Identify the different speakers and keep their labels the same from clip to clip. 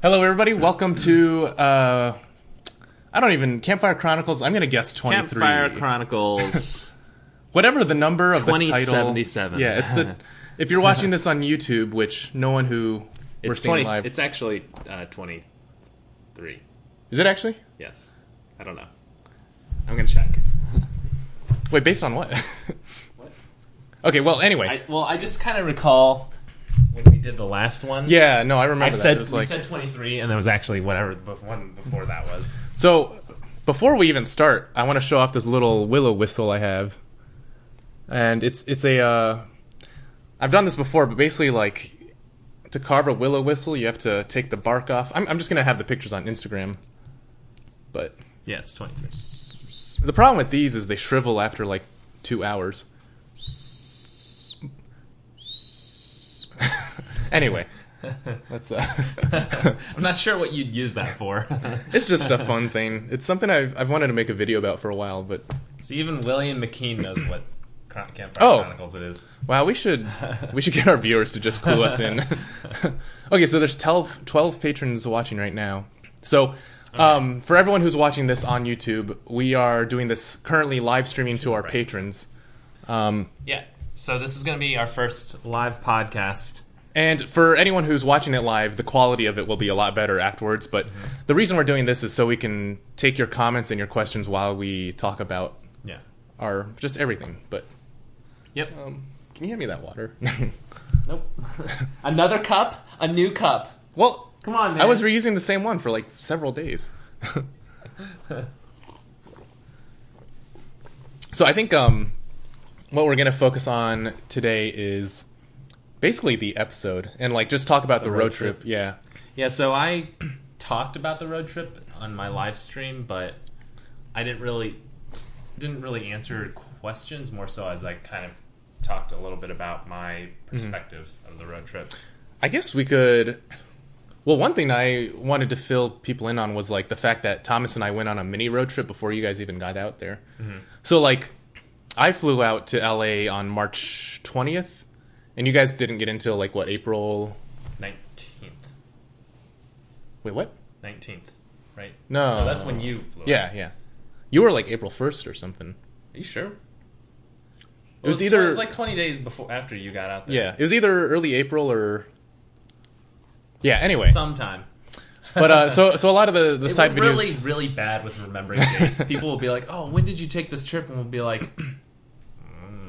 Speaker 1: Hello, everybody. Welcome to uh, I don't even Campfire Chronicles. I'm gonna guess 23.
Speaker 2: Campfire Chronicles.
Speaker 1: Whatever the number of the title.
Speaker 2: 2077.
Speaker 1: Yeah, it's the. If you're watching this on YouTube, which no one who we're
Speaker 2: it's
Speaker 1: seeing
Speaker 2: 20,
Speaker 1: live
Speaker 2: It's actually uh, 23.
Speaker 1: is it actually?
Speaker 2: Yes. I don't know. I'm gonna check.
Speaker 1: Wait, based on what?
Speaker 2: What?
Speaker 1: okay, well, anyway,
Speaker 2: I, well, I just kind of recall we did the last one.
Speaker 1: yeah, no, I remember.
Speaker 2: I
Speaker 1: that.
Speaker 2: said
Speaker 1: It was
Speaker 2: we
Speaker 1: like-
Speaker 2: said 23, and there was actually whatever the one before that was.
Speaker 1: So, before we even start, I want to show off this little willow whistle I have, and it's it's a. Uh, I've done this before, but basically, like to carve a willow whistle, you have to take the bark off. I'm, I'm just gonna have the pictures on Instagram, but
Speaker 2: Yeah, it's 23.
Speaker 1: the problem with these is they shrivel after like two hours. anyway, let's. Uh,
Speaker 2: I'm not sure what you'd use that for.
Speaker 1: it's just a fun thing. It's something I've I've wanted to make a video about for a while, but
Speaker 2: so even William McKean knows what Chron- Campfire
Speaker 1: Oh.
Speaker 2: Chronicles it is.
Speaker 1: Wow, we should we should get our viewers to just clue us in. okay, so there's 12, 12 patrons watching right now. So, um, for everyone who's watching this on YouTube, we are doing this currently live streaming to our
Speaker 2: Right.
Speaker 1: patrons. Um,
Speaker 2: Yeah. So this is going to be our first live podcast.
Speaker 1: And for anyone who's watching it live, the quality of it will be a lot better afterwards. But the reason we're doing this is so we can take your comments and your questions while we talk about
Speaker 2: Yeah.
Speaker 1: our just everything. But
Speaker 2: Yep.
Speaker 1: um, can you hand me that water?
Speaker 2: Nope. Another cup, a new cup.
Speaker 1: well,
Speaker 2: Come on, man.
Speaker 1: I was reusing the same one for like several days. so I think um, what we're gonna focus on today is basically the episode and like just talk about the, road,
Speaker 2: road
Speaker 1: trip.
Speaker 2: trip.
Speaker 1: Yeah,
Speaker 2: Yeah, so I talked about the road trip on my live stream, but I didn't really didn't really answer questions more so as I kind of talked a little bit about my mm-hmm. perspective of the road trip.
Speaker 1: I guess we could. Well, one thing I wanted to fill people in on was like the fact that Thomas and I went on a mini road trip before you guys even got out there. Mm-hmm. So like, I flew out to LA on March twentieth, and you guys didn't get until like what April?
Speaker 2: Nineteenth,
Speaker 1: Wait, what?
Speaker 2: nineteenth, right?
Speaker 1: No,
Speaker 2: No, that's when you flew. out.
Speaker 1: Yeah, yeah. You were like April first or something.
Speaker 2: Are you sure?
Speaker 1: It was either-
Speaker 2: it was like twenty days before after you got out there.
Speaker 1: Yeah, it was either early April or. Yeah. Anyway,
Speaker 2: sometime.
Speaker 1: but uh, so so a lot of the the
Speaker 2: It
Speaker 1: side videos.
Speaker 2: really, really bad with remembering dates. People will be like, "Oh, when did you take this trip?" And we'll be like, mm,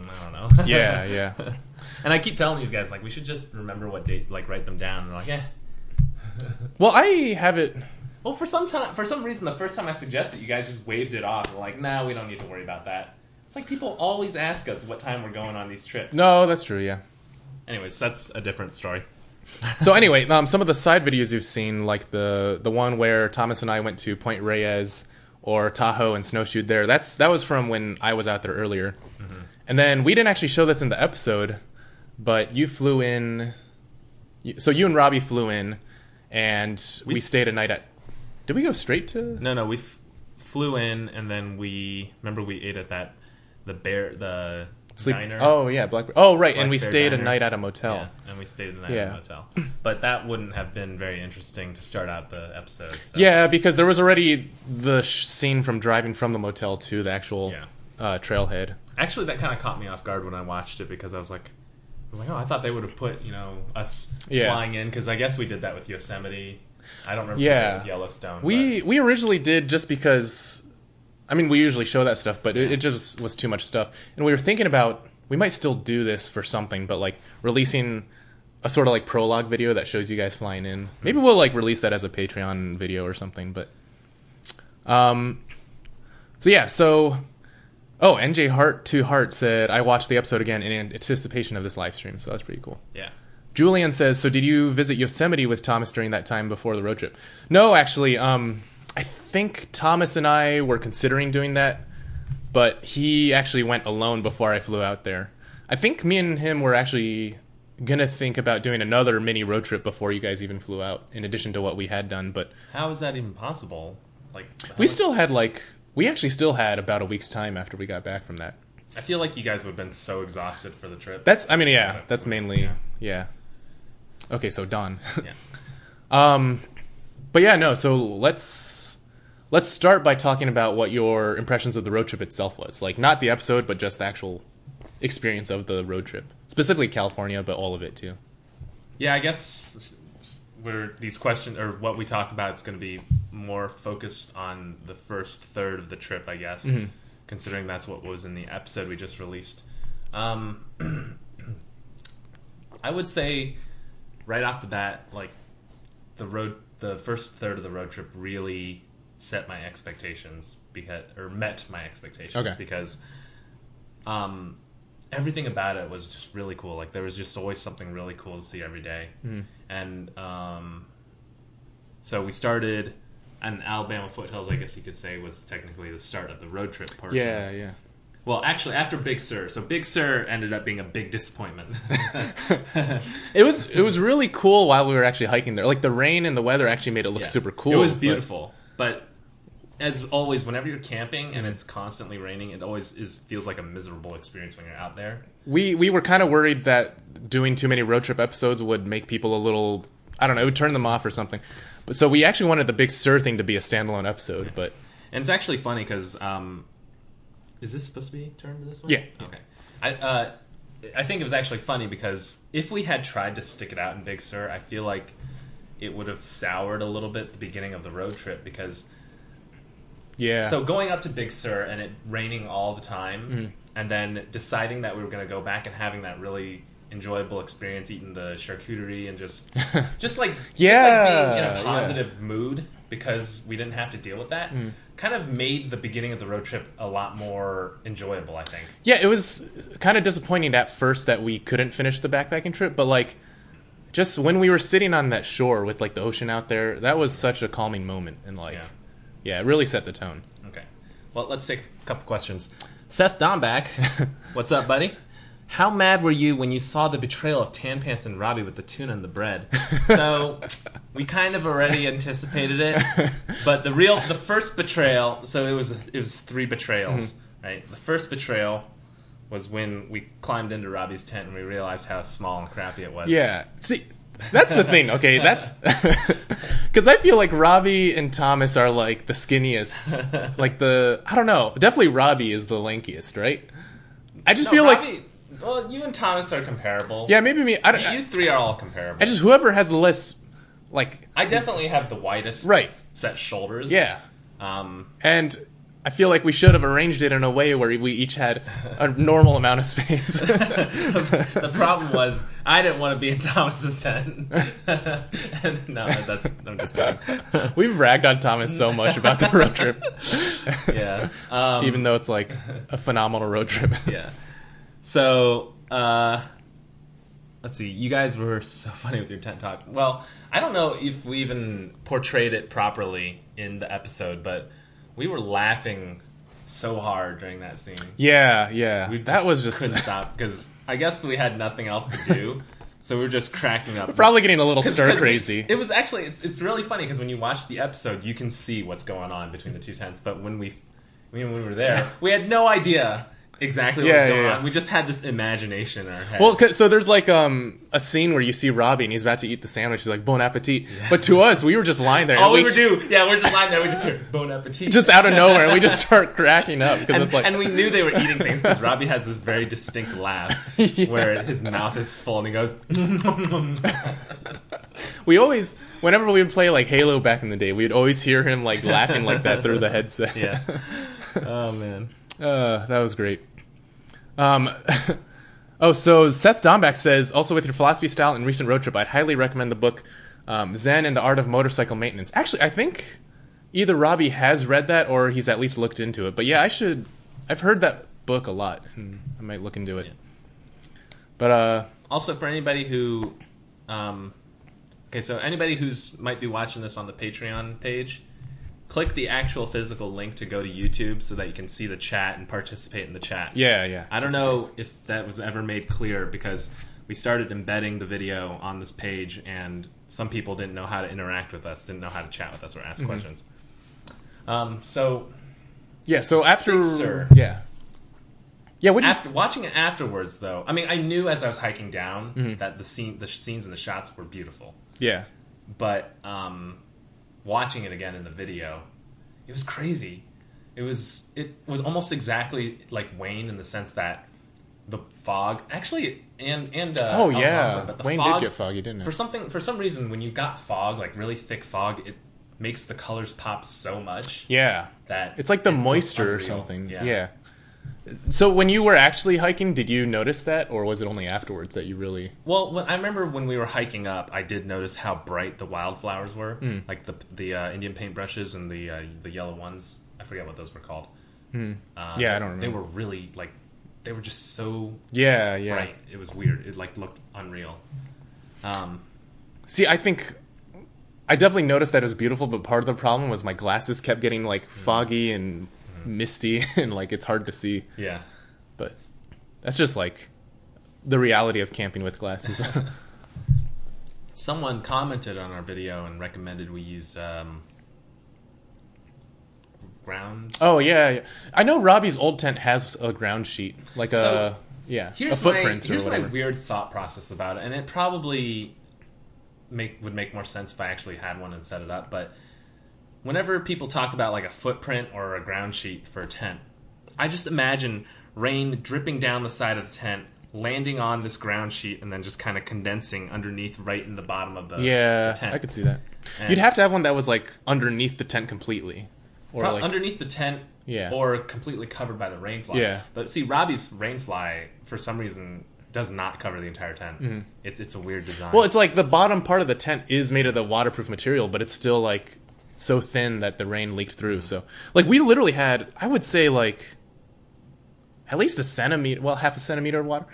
Speaker 2: "I don't know."
Speaker 1: Yeah, yeah.
Speaker 2: and I keep telling these guys like, we should just remember what date, like write them down. And they're like, yeah.
Speaker 1: Well, I have it.
Speaker 2: Well, for some time, for some reason, the first time I suggested, you guys just waved it off. Like, "Nah, we don't need to worry about that." It's like people always ask us what time we're going on these trips.
Speaker 1: No, that's true. Yeah.
Speaker 2: Anyways, that's a different story.
Speaker 1: So anyway, um, some of the side videos you've seen, like the the one where Thomas and I went to Point Reyes or Tahoe and snowshoed there. That's that was from when I was out there earlier. And then we didn't actually show this in the episode, but you flew in. So you and Robbie flew in, and we,
Speaker 2: We-
Speaker 1: stayed a night at. Did we go straight to?
Speaker 2: No, no, we f- flew in and then we remember we ate at that the bear the
Speaker 1: Sleep.
Speaker 2: diner.
Speaker 1: Oh yeah, Blackbird. Oh right, and we stayed a night at a motel.
Speaker 2: Yeah, and we stayed a night
Speaker 1: Yeah.
Speaker 2: at a motel. But that wouldn't have been very interesting to start out the episode. So.
Speaker 1: Yeah, because there was already the sh- scene from driving from the motel to the actual
Speaker 2: Yeah.
Speaker 1: uh, trailhead.
Speaker 2: Actually, that kind of caught me off guard when I watched it because I was like, I was like, oh, I thought they would have put you know us
Speaker 1: Yeah.
Speaker 2: flying in because I guess we did that with Yosemite. I don't remember
Speaker 1: Yeah.
Speaker 2: with Yellowstone.
Speaker 1: We we originally did just because, I mean, we usually show that stuff, but it, it just was too much stuff, and we were thinking about we might still do this for something, but like releasing a sort of like prologue video that shows you guys flying in. Maybe we'll like release that as a Patreon video or something, but um, so yeah, so. Oh, NJ Heart to Heart said, I watched the episode again in anticipation of this live stream, so that's pretty cool.
Speaker 2: yeah.
Speaker 1: Julian says, "So did you visit Yosemite with Thomas during that time before the road trip?" No, actually, um, I think Thomas and I were considering doing that, but he actually went alone before I flew out there. I think me and him were actually gonna think about doing another mini road trip before you guys even flew out, in addition to what we had done. But
Speaker 2: How is that even possible? Like
Speaker 1: we
Speaker 2: much-
Speaker 1: still had like we actually still had about a week's time after we got back from that.
Speaker 2: I feel like you guys would have been so exhausted for the trip.
Speaker 1: That's I mean yeah, that's mainly
Speaker 2: Yeah.
Speaker 1: yeah. Okay, so Don.
Speaker 2: yeah.
Speaker 1: Um, but yeah, no. So let's let's start by talking about what your impressions of the road trip itself was. Like not the episode, but just the actual experience of the road trip, specifically California, but all of it too.
Speaker 2: Yeah, I guess where these questions or what we talk about is going to be more focused on the first third of the trip, I guess,
Speaker 1: Mm-hmm.
Speaker 2: considering that's what was in the episode we just released. Um, I would say right off the bat, like the road, the first third of the road trip really set my expectations because or met my expectations
Speaker 1: Okay.
Speaker 2: because um, everything about it was just really cool. Like there was just always something really cool to see every day. and um, so we started. And Alabama foothills, I guess you could say, was technically the start of the road trip portion.
Speaker 1: Yeah, yeah.
Speaker 2: Well, actually, after Big Sur, so Big Sur ended up being a big disappointment.
Speaker 1: It was it was really cool while we were actually hiking there. Like the rain and the weather actually made it look
Speaker 2: Yeah.
Speaker 1: super cool.
Speaker 2: It was
Speaker 1: but-
Speaker 2: beautiful, but as always, whenever you're camping and it's constantly raining, it always is feels like a miserable experience when you're out there.
Speaker 1: we we were kind of worried that doing too many road trip episodes would make people a little I don't know, it would turn them off or something. So we actually wanted the Big Sur thing to be a standalone episode, but
Speaker 2: And it's actually funny because um, is this supposed to be turned this way?
Speaker 1: Yeah.
Speaker 2: Okay. I uh, I think it was actually funny because if we had tried to stick it out in Big Sur, I feel like it would have soured a little bit at the beginning of the road trip because
Speaker 1: yeah.
Speaker 2: So going up to Big Sur and it raining all the time,
Speaker 1: Mm-hmm.
Speaker 2: and then deciding that we were going to go back and having that really enjoyable experience, eating the charcuterie and just, just like
Speaker 1: Yeah,
Speaker 2: just like being in a positive mood because we didn't have to deal with that,
Speaker 1: Mm.
Speaker 2: kind of made the beginning of the road trip a lot more enjoyable. I think.
Speaker 1: Yeah, it was kind of disappointing at first that we couldn't finish the backpacking trip, but like just when we were sitting on that shore with like the ocean out there, that was such a calming moment and like
Speaker 2: Yeah.
Speaker 1: yeah, it really set the tone.
Speaker 2: Okay. Well, let's take a couple questions. Seth Domback, what's up, buddy? How mad were you when you saw the betrayal of Tan Pants and Robbie with the tuna and the bread? So we kind of already anticipated it, but the real, the first betrayal. So it was it was three betrayals, mm-hmm. right? The first betrayal was when we climbed into Robbie's tent and we realized how small and crappy it was.
Speaker 1: Yeah. See, that's the thing. Okay, that's because I feel like Robbie and Thomas are like the skinniest. Like the I don't know. Definitely Robbie is the lankiest, right? I just
Speaker 2: No,
Speaker 1: feel like
Speaker 2: Robbie, well, you and Thomas are comparable.
Speaker 1: yeah, maybe me. I don't.
Speaker 2: You, you three are all comparable.
Speaker 1: I just whoever has the less like
Speaker 2: I definitely have the widest
Speaker 1: Right.
Speaker 2: set shoulders.
Speaker 1: yeah.
Speaker 2: Um,
Speaker 1: And I feel like we should have arranged it in a way where we each had a normal amount of space.
Speaker 2: the problem was I didn't want to be in Thomas's tent. and no, that's I'm just kidding.
Speaker 1: We've ragged on Thomas so much about the road trip,
Speaker 2: Yeah. Um,
Speaker 1: even though it's like a phenomenal road trip.
Speaker 2: yeah. So uh, let's see. You guys were so funny with your tent talk. Well, I don't know if we even portrayed it properly in the episode, but we were laughing so hard during that scene.
Speaker 1: Yeah, yeah.
Speaker 2: We
Speaker 1: that was just
Speaker 2: couldn't stop because I guess we had nothing else to do, so we were just cracking up.
Speaker 1: probably getting a little
Speaker 2: 'Cause-
Speaker 1: stir
Speaker 2: 'cause we-
Speaker 1: crazy.
Speaker 2: it was actually it's, it's really funny because when you watch the episode, you can see what's going on between the two tents. But when we when we were there, we had no idea exactly what
Speaker 1: Yeah,
Speaker 2: was going
Speaker 1: yeah, yeah.
Speaker 2: on. We just had this imagination in our head.
Speaker 1: Well, 'cause- so there's like um a scene where you see Robbie and he's about to eat the sandwich. He's like bon appetit. But to us, we were just lying there.
Speaker 2: all
Speaker 1: and
Speaker 2: we were do, yeah, we're just lying there. We just heard bon appetit.
Speaker 1: just out of nowhere, and we just start cracking up because
Speaker 2: and,
Speaker 1: it's like
Speaker 2: and we knew they were eating things because Robbie has this very distinct laugh where his mouth is full and he goes.
Speaker 1: we always whenever we would play like Halo back in the day, we'd always hear him like laughing like that through the headset.
Speaker 2: yeah. Oh man.
Speaker 1: Uh, that was great. Um, oh, so Seth Domback says also with your philosophy style and recent road trip, I'd highly recommend the book um, Zen and the Art of Motorcycle Maintenance. Actually, I think either Robbie has read that or he's at least looked into it. But yeah, I should. I've heard that book a lot, and I might look into it.
Speaker 2: Yeah.
Speaker 1: But uh,
Speaker 2: Also, for anybody who, um, okay, so anybody who's might be watching this on the Patreon page, click the actual physical link to go to YouTube so that you can see the chat and participate in the chat.
Speaker 1: yeah, yeah.
Speaker 2: I don't know
Speaker 1: curious.
Speaker 2: if that was ever made clear because we started embedding the video on this page and some people didn't know how to interact with us, didn't know how to chat with us or
Speaker 1: Mm-hmm.
Speaker 2: ask questions. Um, so
Speaker 1: Yeah. So after,
Speaker 2: Sur.
Speaker 1: yeah, yeah. What you?
Speaker 2: after watching it afterwards, though, I mean, I knew as I was hiking down
Speaker 1: Mm-hmm.
Speaker 2: that the scene, the scenes and the shots were beautiful.
Speaker 1: yeah.
Speaker 2: but um, watching it again in the video, it was crazy. It was it was almost exactly like Wayne in the sense that the fog actually and and uh,
Speaker 1: Oh yeah,
Speaker 2: but the
Speaker 1: Wayne
Speaker 2: fog,
Speaker 1: did get foggy, didn't
Speaker 2: for something for some reason when you got fog like really thick fog it makes the colors pop so much
Speaker 1: Yeah,
Speaker 2: that
Speaker 1: it's like the
Speaker 2: it
Speaker 1: moisture or something.
Speaker 2: Yeah.
Speaker 1: Yeah. So when you were actually hiking, did you notice that, or was it only afterwards that you really?
Speaker 2: Well, when, I remember when we were hiking up, I did notice how bright the wildflowers were,
Speaker 1: Hmm.
Speaker 2: like the the uh, Indian paintbrushes and the uh, the yellow ones. I forget what those were called. Uh,
Speaker 1: Hmm. Yeah, I don't
Speaker 2: They were really like they were just so
Speaker 1: Yeah, yeah.
Speaker 2: bright. It was weird. It like looked unreal. Um,
Speaker 1: See, I think I definitely noticed that it was beautiful, but part of the problem was my glasses kept getting like foggy and misty, and like it's hard to see.
Speaker 2: yeah.
Speaker 1: But that's just like the reality of camping with glasses.
Speaker 2: Someone commented on our video and recommended we use um, ground.
Speaker 1: oh yeah, yeah, I know Robbie's old tent has a ground sheet, like
Speaker 2: So,
Speaker 1: a yeah,
Speaker 2: Here's
Speaker 1: a footprint
Speaker 2: my
Speaker 1: or
Speaker 2: here's my weird thought process about it, and it probably make would make more sense if I actually had one and set it up. But whenever people talk about like a footprint or a ground sheet for a tent, I just imagine rain dripping down the side of the tent, landing on this ground sheet, and then just kind of condensing underneath, right in the bottom of the
Speaker 1: yeah,
Speaker 2: the tent.
Speaker 1: I could see that.
Speaker 2: And-
Speaker 1: You'd have to have one that was like underneath the tent completely, or like
Speaker 2: underneath the tent,
Speaker 1: Yeah.
Speaker 2: or completely covered by the rainfly.
Speaker 1: Yeah.
Speaker 2: But see, Robbie's rainfly for some reason does not cover the entire tent. It's it's a weird design.
Speaker 1: Mm-hmm. Well, it's like the bottom part of the tent is made of the waterproof material, but it's still like so thin that the rain leaked through. So, like, we literally had, I would say, like at least a centimeter, well, half a centimeter of water.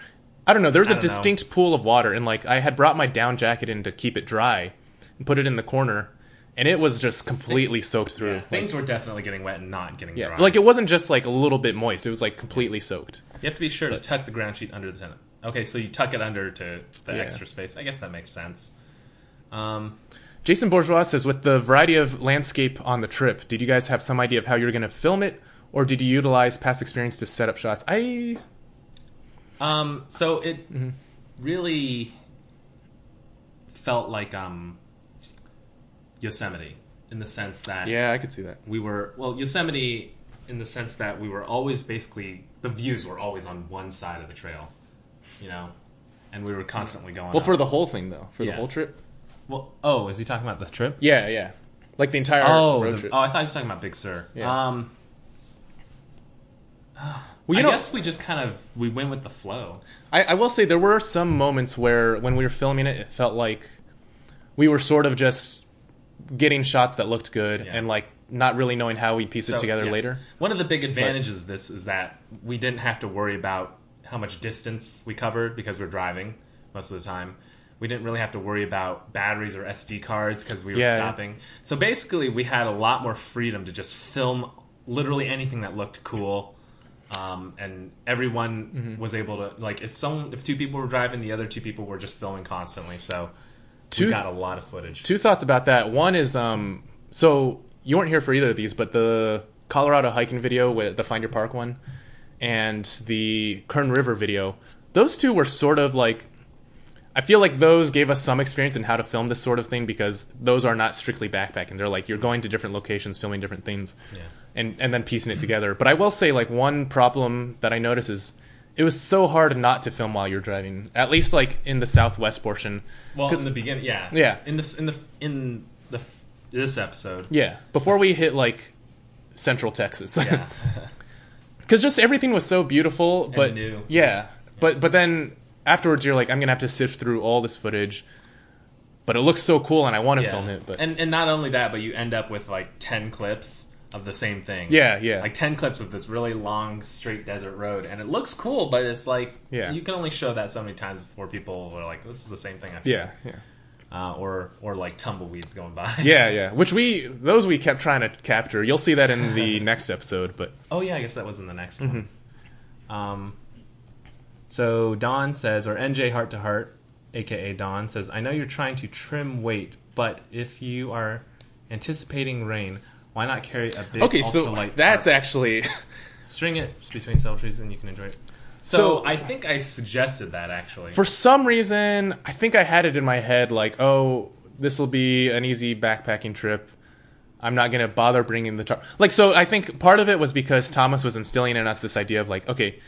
Speaker 1: I don't know. There was a
Speaker 2: don't know.
Speaker 1: distinct pool of water, and like I had brought my down jacket in to keep it dry and put it in the corner, and it was just completely soaked through.
Speaker 2: Yeah, things were definitely getting wet and not getting
Speaker 1: yeah,
Speaker 2: dry.
Speaker 1: like it wasn't just like a little bit moist; it was like completely soaked.
Speaker 2: you have to be sure to tuck the ground sheet under the tent. Okay, so you tuck it under to the
Speaker 1: Yeah.
Speaker 2: extra space. I guess that makes sense. Um,
Speaker 1: Jason Bourgeois says, with the variety of landscape on the trip, did you guys have some idea of how you were going to film it, or did you utilize past experience to set up shots? I
Speaker 2: um, so it
Speaker 1: Mm-hmm.
Speaker 2: really felt like um, Yosemite in the sense that
Speaker 1: yeah, I could see that.
Speaker 2: we were well Yosemite in the sense that we were always basically the views were always on one side of the trail, you know, and we were constantly going.
Speaker 1: Well,
Speaker 2: up.
Speaker 1: for the whole thing though, for the whole trip.
Speaker 2: Well, oh, is he talking about the trip?
Speaker 1: Yeah, yeah, like the entire
Speaker 2: Oh,
Speaker 1: road
Speaker 2: the-
Speaker 1: trip.
Speaker 2: oh, I thought he was talking about Big Sur.
Speaker 1: Yeah.
Speaker 2: Um,
Speaker 1: well, you
Speaker 2: I
Speaker 1: know,
Speaker 2: guess we just kind of we went with the flow.
Speaker 1: I, I will say there were some moments where when we were filming it, it felt like we were sort of just getting shots that looked good
Speaker 2: Yeah.
Speaker 1: and like not really knowing how we'd piece it together
Speaker 2: yeah.
Speaker 1: later.
Speaker 2: One of the big advantages of this is that we didn't have to worry about how much distance we covered because we are driving most of the time. We didn't really have to worry about batteries or SD cards because we were
Speaker 1: Yeah.
Speaker 2: stopping. So basically, we had a lot more freedom to just film literally anything that looked cool. Um, and everyone
Speaker 1: Mm-hmm.
Speaker 2: was able to like if some if two people were driving, the other two people were just filming constantly. So
Speaker 1: Two-
Speaker 2: we got a lot of footage.
Speaker 1: Two thoughts about that. One is, um, so you weren't here for either of these, but the Colorado hiking video with the Find Your Park one and the Kern River video, those two were sort of like, I feel like those gave us some experience in how to film this sort of thing because those are not strictly backpacking. They're like you're going to different locations, filming different things,
Speaker 2: Yeah.
Speaker 1: and and then piecing it together. But I will say, like one problem that I notice is. It was so hard not to film while you're driving. At least like in the southwest portion.
Speaker 2: Well, in the beginning, yeah,
Speaker 1: Yeah.
Speaker 2: In this, in the, in the this episode,
Speaker 1: Yeah, before we hit like Central Texas.
Speaker 2: yeah,
Speaker 1: Cuz just everything was so beautiful, but yeah. But but then afterwards you're like I'm going to have to sift through all this footage. But it looks so cool and I want to
Speaker 2: yeah.
Speaker 1: film it, but
Speaker 2: and and not only that, but you end up with like ten clips of the same thing.
Speaker 1: Yeah, yeah.
Speaker 2: like ten clips of this really long straight desert road, and it looks cool, but it's like
Speaker 1: Yeah.
Speaker 2: you can only show that so many times before people are like, "This is the same thing I've seen."
Speaker 1: yeah, yeah.
Speaker 2: uh, or or like tumbleweeds going by.
Speaker 1: Yeah, yeah. Which we those we kept trying to capture. You'll see that in the next episode, but
Speaker 2: Oh yeah, I guess that was in the next one.
Speaker 1: Mm-hmm.
Speaker 2: Um, so Don says, or NJ Heart to Heart, aka Don says, I know you're trying to trim weight, but if you are anticipating rain, why not carry a big
Speaker 1: Okay, so that's
Speaker 2: tarp?
Speaker 1: actually
Speaker 2: string it between several trees and you can enjoy it. So,
Speaker 1: So-
Speaker 2: I think I suggested that actually.
Speaker 1: for some reason I think I had it in my head like, oh, this will be an easy backpacking trip. I'm not gonna bother bringing the tarp. Like, so I think part of it was because Thomas was instilling in us this idea of like, okay,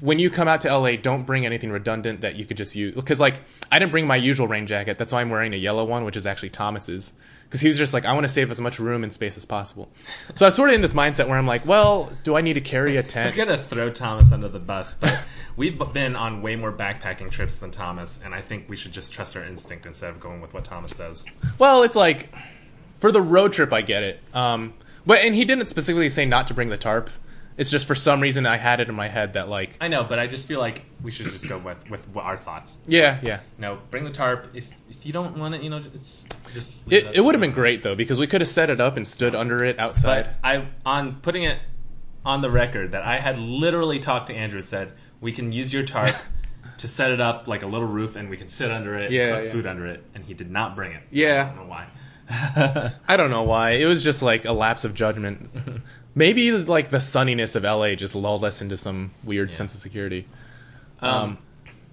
Speaker 1: when you come out to LA, don't bring anything redundant that you could just use. Because like, I didn't bring my usual rain jacket. That's why I'm wearing a yellow one, which is actually Thomas's. Because he was just like, I want to save as much room and space as possible. So I was sort of in this mindset where I'm like, well, do I need to carry a tent?
Speaker 2: I'm gonna throw Thomas under the bus, but we've been on way more backpacking trips than Thomas, and I think we should just trust our instinct instead of going with what Thomas says.
Speaker 1: Well, it's like for the road trip, I get it. Um, but and he didn't specifically say not to bring the tarp. It's just for some reason I had it in my head that like,
Speaker 2: I know, but I just feel like we should just go with with our thoughts.
Speaker 1: yeah, yeah.
Speaker 2: No, bring the tarp. If if you don't want it, you know, it's just
Speaker 1: It, it would have been great though because we could have set it up and stood under it outside.
Speaker 2: But I on putting it on the record that I had literally talked to Andrew and said we can use your tarp to set it up like a little roof and we can sit under it,
Speaker 1: Yeah,
Speaker 2: cook
Speaker 1: yeah.
Speaker 2: food under it, and he did not bring it.
Speaker 1: Yeah.
Speaker 2: I don't know why.
Speaker 1: I don't know why. It was just like a lapse of judgment. Maybe like the sunniness of LA just lulled us into some weird sense of security.
Speaker 2: Um,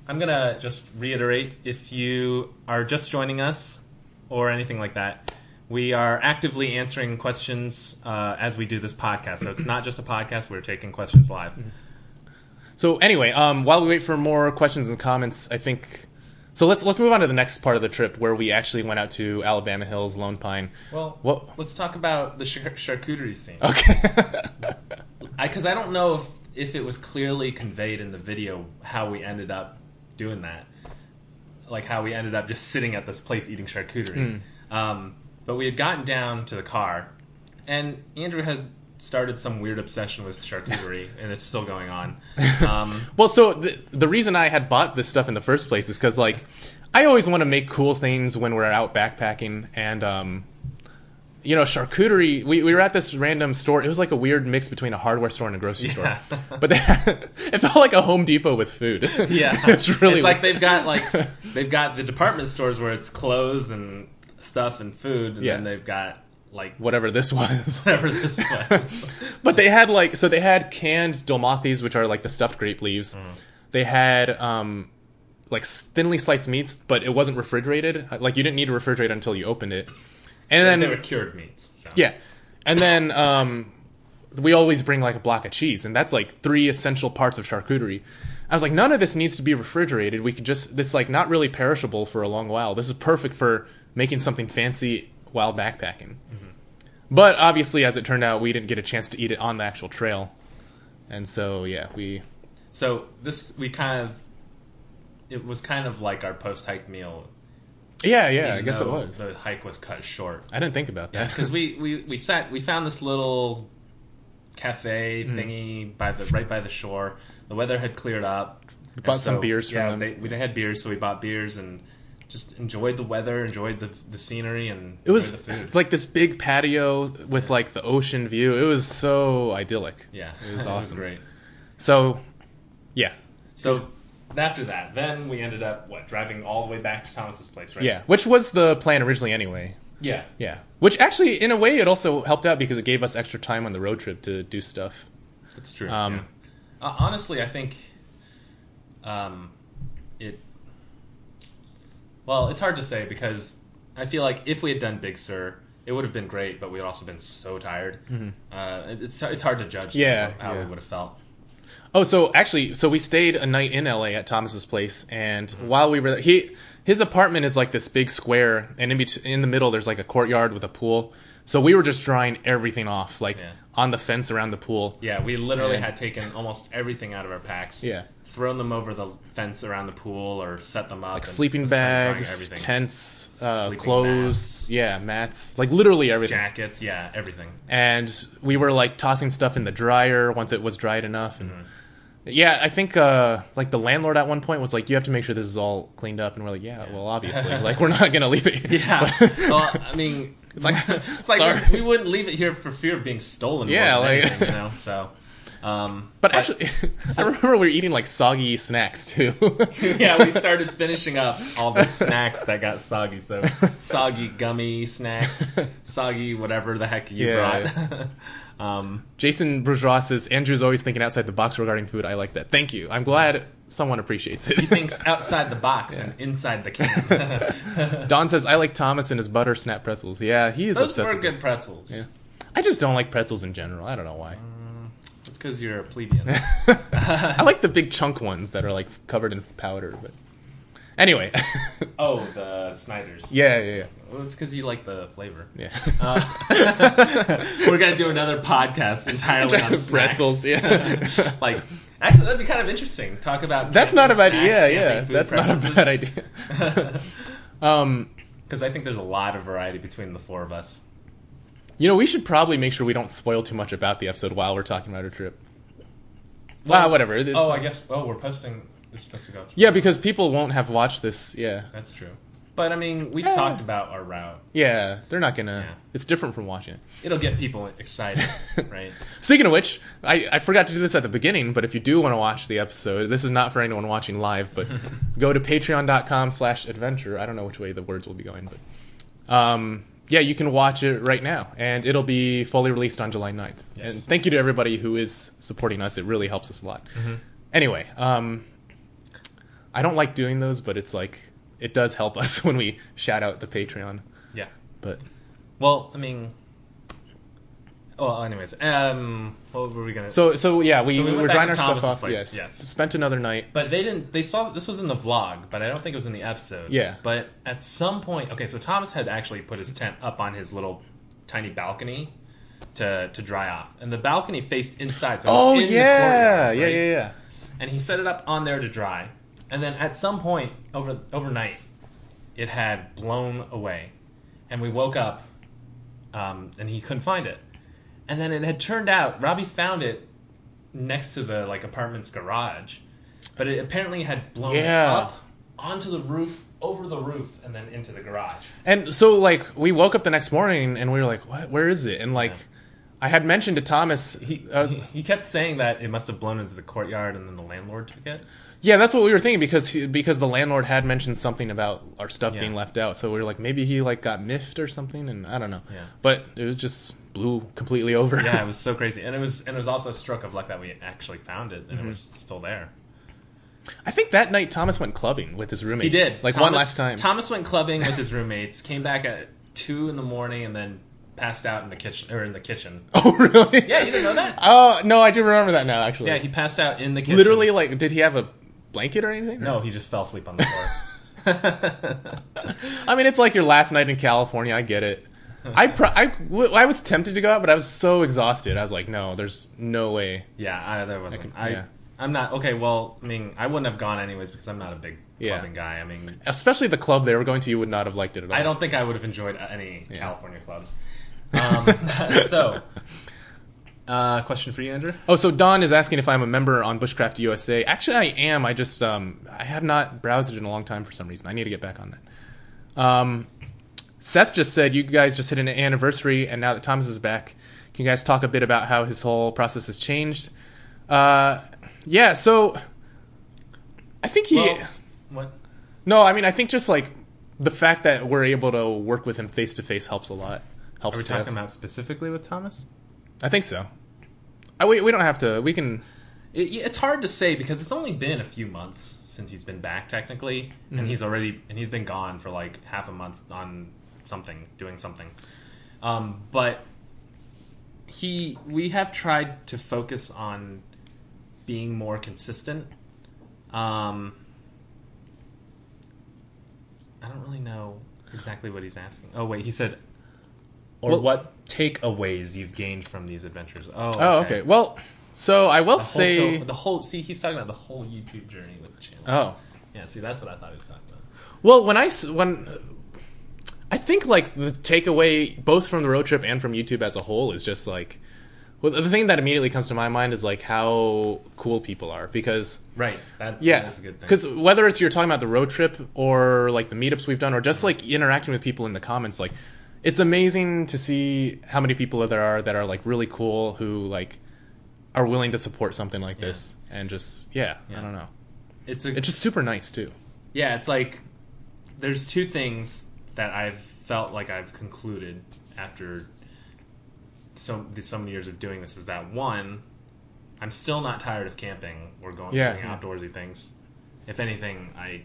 Speaker 2: I'm gonna just reiterate if you are just joining us or anything like that, we are actively answering questions uh, as we do this podcast. So it's not just a podcast; we're taking questions live.
Speaker 1: So anyway, um, while we wait for more questions and comments, I think so. Let's let's move on to the next part of the trip where we actually went out to Alabama Hills, Lone Pine.
Speaker 2: Well,
Speaker 1: What?
Speaker 2: let's talk about the char- charcuterie scene.
Speaker 1: Okay.
Speaker 2: because I, don't know if if it was clearly conveyed in the video how we ended up doing that, like how we ended up just sitting at this place eating charcuterie. Um, but we had gotten down to the car, and Andrew has started some weird obsession with charcuterie, and it's still going on. Um,
Speaker 1: Well, so the, the reason I had bought this stuff in the first place is because, like, I always want to make cool things when we're out backpacking, and um, you know, charcuterie. We, we were at this random store. It was like a weird mix between a hardware store and a grocery
Speaker 2: Yeah.
Speaker 1: store, but had, it felt like a Home Depot with food.
Speaker 2: yeah,
Speaker 1: it's really
Speaker 2: It's like they've got like they've got the department stores where it's clothes and stuff and food, and
Speaker 1: Yeah.
Speaker 2: then they've got like
Speaker 1: whatever this was.
Speaker 2: whatever this was.
Speaker 1: But they had like so they had canned dolmathes, which are like the stuffed grape leaves.
Speaker 2: Mm.
Speaker 1: They had um like thinly sliced meats, but it wasn't refrigerated. Like you didn't need to refrigerate until you opened it. And then
Speaker 2: they were cured meats. So.
Speaker 1: yeah, and then um we always bring like a block of cheese, and that's like three essential parts of charcuterie. I was like, none of this needs to be refrigerated. We could just this like not really perishable for a long while. This is perfect for making something fancy while backpacking. But obviously, as it turned out, we didn't get a chance to eat it on the actual trail, and so yeah, we
Speaker 2: So this we kind of it was kind of like our post hike meal.
Speaker 1: yeah yeah I guess it was.
Speaker 2: The hike was cut short
Speaker 1: I didn't think about that.
Speaker 2: because we, we we sat we found this little cafe
Speaker 1: Hmm.
Speaker 2: thingy by the right by the shore. The weather had cleared up. We
Speaker 1: bought some beers from
Speaker 2: yeah,
Speaker 1: them.
Speaker 2: They, we- they had beers, so we bought beers and just enjoyed the weather, enjoyed the the scenery, and
Speaker 1: it was
Speaker 2: the food.
Speaker 1: like this big patio with like the ocean view. It was so idyllic.
Speaker 2: yeah,
Speaker 1: it was awesome.
Speaker 2: great.
Speaker 1: So yeah,
Speaker 2: So after that, then we ended up what driving all the way back to Thomas's place, right?
Speaker 1: yeah, which was the plan originally anyway.
Speaker 2: yeah.
Speaker 1: Yeah, which actually in a way it also helped out because it gave us extra time on the road trip to do stuff.
Speaker 2: That's true.
Speaker 1: Um,
Speaker 2: yeah. uh, honestly, I think um, it. Well, it's hard to say because I feel like if we had done Big Sur, it would have been great, but we would also been so tired. Uh, it's it's hard to judge.
Speaker 1: Mm-hmm. Yeah,
Speaker 2: how
Speaker 1: yeah.
Speaker 2: we would have felt.
Speaker 1: Oh, so actually, so we stayed a night in LA at Thomas's place, and while we were there, he his apartment is like this big square, and in in the middle there's like a courtyard with a pool. So we were just drying everything off, like
Speaker 2: Yeah.
Speaker 1: on the fence around the pool.
Speaker 2: Yeah, we literally
Speaker 1: And-
Speaker 2: had taken almost everything out of our packs.
Speaker 1: Yeah.
Speaker 2: Thrown them over the fence around the pool or set them up.
Speaker 1: Like sleeping
Speaker 2: was trying to dry
Speaker 1: bags, tents, uh, clothes,
Speaker 2: mats.
Speaker 1: yeah, mats, like literally everything.
Speaker 2: jackets, yeah, everything.
Speaker 1: And we were like tossing stuff in the dryer once it was dried enough, and
Speaker 2: Mm-hmm.
Speaker 1: yeah, I think uh, like the landlord at one point was like, "You have to make sure this is all cleaned up," and we're like, "Yeah, well, obviously, like we're not gonna leave it." here."
Speaker 2: Yeah. well, I mean,
Speaker 1: It's like,
Speaker 2: it's like we wouldn't leave it here for fear of being stolen.
Speaker 1: Yeah, like-
Speaker 2: anything, you know. So Um,
Speaker 1: But actually, I remember we were eating like soggy snacks too.
Speaker 2: yeah, we started finishing up all the snacks that got soggy. So soggy gummy snacks, soggy whatever the heck you
Speaker 1: Yeah.
Speaker 2: brought. um,
Speaker 1: Jason Bourgeois says Andrew's always thinking outside the box regarding food. I like that. Thank you. I'm glad someone appreciates it.
Speaker 2: he thinks outside the box and inside the can.
Speaker 1: Don says I like Thomas and his butter snap pretzels. Yeah, he is
Speaker 2: Those
Speaker 1: obsessed
Speaker 2: were
Speaker 1: with
Speaker 2: good pretzels.
Speaker 1: Yeah. I just don't like pretzels in general. I don't know why.
Speaker 2: It's because you're a plebeian.
Speaker 1: I like the big chunk ones that are like covered in powder. But anyway,
Speaker 2: oh, the Snyder's.
Speaker 1: yeah, yeah, yeah.
Speaker 2: Well, it's because you like the flavor.
Speaker 1: yeah.
Speaker 2: Uh, we're gonna do another podcast entirely on
Speaker 1: pretzels. Yeah,
Speaker 2: like, actually, that'd be kind of interesting. Talk about
Speaker 1: that's not a bad.
Speaker 2: camping
Speaker 1: Yeah, yeah. That's not a bad idea. um,
Speaker 2: Because I think there's a lot of variety between the four of us.
Speaker 1: You know, we should probably make sure we don't spoil too much about the episode while we're talking about our trip. Well, whatever. It's-
Speaker 2: oh, I guess. Oh, we're posting. This is supposed to go.
Speaker 1: Yeah, because people won't have watched this. Yeah,
Speaker 2: That's true. But I mean, we've
Speaker 1: Yeah.
Speaker 2: talked about our route.
Speaker 1: yeah. They're not gonna.
Speaker 2: Yeah.
Speaker 1: It's different from watching it.
Speaker 2: It'll get people excited, right?
Speaker 1: Speaking of which, I, I forgot to do this at the beginning, but if you do want to watch the episode, this is not for anyone watching live, but go to patreon.com slash adventure. I don't know which way the words will be going, but um, yeah, you can watch it right now, and it'll be fully released on July 9th.
Speaker 2: Yes.
Speaker 1: And thank you to everybody who is supporting us. It really helps us a lot. Anyway, um, I don't like doing those, but it's like, it does help us when we shout out the Patreon.
Speaker 2: Yeah.
Speaker 1: But
Speaker 2: Well, I mean. Well, anyways, um, what were we gonna?
Speaker 1: so, so yeah, we,
Speaker 2: So we
Speaker 1: we were drying our stuff off.
Speaker 2: place,
Speaker 1: Yes.
Speaker 2: yes.
Speaker 1: Spent another night.
Speaker 2: But they didn't. They saw this was in the vlog, but I don't think it was in the episode.
Speaker 1: Yeah.
Speaker 2: But at some point, okay, so Thomas had actually put his tent up on his little tiny balcony to to dry off, and the balcony faced inside. So
Speaker 1: Oh
Speaker 2: in the
Speaker 1: yeah,
Speaker 2: courtyard,
Speaker 1: yeah, yeah, yeah.
Speaker 2: And he set it up on there to dry, and then at some point over overnight, it had blown away, and we woke up, um, and he couldn't find it, and then it had turned out Robbie found it next to the like apartment's garage, but it apparently had blown
Speaker 1: Yeah.
Speaker 2: up onto the roof, over the roof, and then into the garage.
Speaker 1: And so like we woke up the next morning and we were like, "What? Where is it?" And like,
Speaker 2: Yeah.
Speaker 1: I had mentioned to Thomas, he, uh,
Speaker 2: He, he kept saying that it must have blown into the courtyard, and then the landlord took it.
Speaker 1: yeah, that's what we were thinking because he, because the landlord had mentioned something about our stuff
Speaker 2: Yeah.
Speaker 1: being left out. So we were like, maybe he like got miffed or something, and I don't know.
Speaker 2: Yeah.
Speaker 1: But it was just blew completely over.
Speaker 2: yeah, it was so crazy, and it was and it was also a stroke of luck that we actually found it, and
Speaker 1: Mm-hmm.
Speaker 2: it was still there.
Speaker 1: I think that night Thomas went clubbing with his roommates.
Speaker 2: He did
Speaker 1: like
Speaker 2: Thomas-
Speaker 1: one last time.
Speaker 2: Thomas went clubbing with his roommates, came back at two in the morning, and then passed out in the kitchen or in the kitchen.
Speaker 1: oh really?
Speaker 2: Yeah, you didn't know that?
Speaker 1: Oh no, I do remember that now. Actually,
Speaker 2: Yeah, he passed out in the kitchen.
Speaker 1: literally like, did he have a blanket or anything?
Speaker 2: No, he just fell asleep on the floor.
Speaker 1: I mean, it's like your last night in California. I get it. I, pr- I, w- I was tempted to go out, but I was so exhausted. I was like, no, there's no way.
Speaker 2: yeah, I, there wasn't.
Speaker 1: could-
Speaker 2: I,
Speaker 1: yeah.
Speaker 2: I'm not okay. Well, I mean, I wouldn't have gone anyways because I'm not a big
Speaker 1: Yeah.
Speaker 2: clubbing guy. I mean,
Speaker 1: Especially the club they were going to, you would not have liked it at all.
Speaker 2: I don't think I would have enjoyed any California clubs. Um, so, uh, question for you, Andrew.
Speaker 1: Oh, so Don is asking if I'm a member on Bushcraft USA. Actually, I am. I just um, I have not browsed it in a long time for some reason. I need to get back on that. Um, Seth just said you guys just hit an anniversary, and now that Thomas is back, can you guys talk a bit about how his whole process has changed? Uh, yeah. So I think he.
Speaker 2: Well, what?
Speaker 1: no, I mean I think just like the fact that we're able to work with him face to face helps a lot. Helps
Speaker 2: Are we
Speaker 1: us.
Speaker 2: talking about specifically with Thomas?
Speaker 1: I think so. I, we we don't have to. We can.
Speaker 2: It, it's hard to say because it's only been a few months since he's been back technically, and he's already and he's been gone for like half a month on something, doing something. Um, but he, we have tried to focus on being more consistent. Um, I don't really know exactly what he's asking. Oh wait, he said, or
Speaker 1: Well-
Speaker 2: what takeaways you've gained from these adventures? Oh,
Speaker 1: Oh, okay. Well, so I will
Speaker 2: the
Speaker 1: say.
Speaker 2: to- the whole. See, he's talking about the whole YouTube journey with the channel.
Speaker 1: oh.
Speaker 2: yeah, see, that's what I thought he was talking about.
Speaker 1: Well, when I when I think like the takeaway both from the road trip and from YouTube as a whole is just like well, the thing that immediately comes to my mind is like how cool people are because
Speaker 2: Right. That,
Speaker 1: yeah,
Speaker 2: that's a good thing.
Speaker 1: because whether it's you're talking about the road trip or like the meetups we've done or just like interacting with people in the comments, like it's amazing to see how many people there are that are like really cool who like are willing to support something like
Speaker 2: Yeah.
Speaker 1: this and just yeah,
Speaker 2: Yeah.
Speaker 1: I don't know.
Speaker 2: It's a
Speaker 1: It's just super nice too.
Speaker 2: yeah. It's like there's two things that I've felt like I've concluded after so so many years of doing this is that one, I'm still not tired of camping or going
Speaker 1: Yeah,
Speaker 2: doing
Speaker 1: yeah.
Speaker 2: outdoorsy things. If anything, I